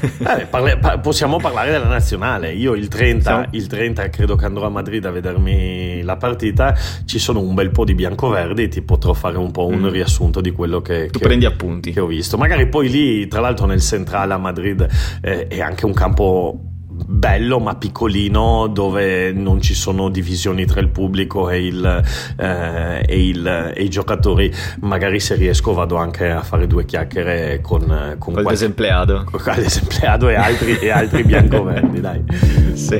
Eh, parle, pa- possiamo parlare della nazionale. Io il 30, il 30, credo che andrò a Madrid a vedermi la partita. Ci sono un bel po' di biancoverdi. Ti potrò fare un po' un mm. riassunto di quello che, tu che, prendi appunti. che ho visto. Magari poi lì, tra l'altro, nel centrale a Madrid eh, è anche un campo bello ma piccolino dove non ci sono divisioni tra il pubblico e, il, eh, e, il, e, i giocatori. Magari se riesco vado anche a fare due chiacchiere con, con qualche desempleato con desempleato e altri, e altri biancoverdi dai. Sì.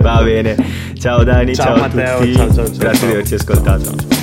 va bene. Ciao Dani ciao, ciao a Matteo, tutti. ciao, ciao, ciao, grazie di averci ascoltato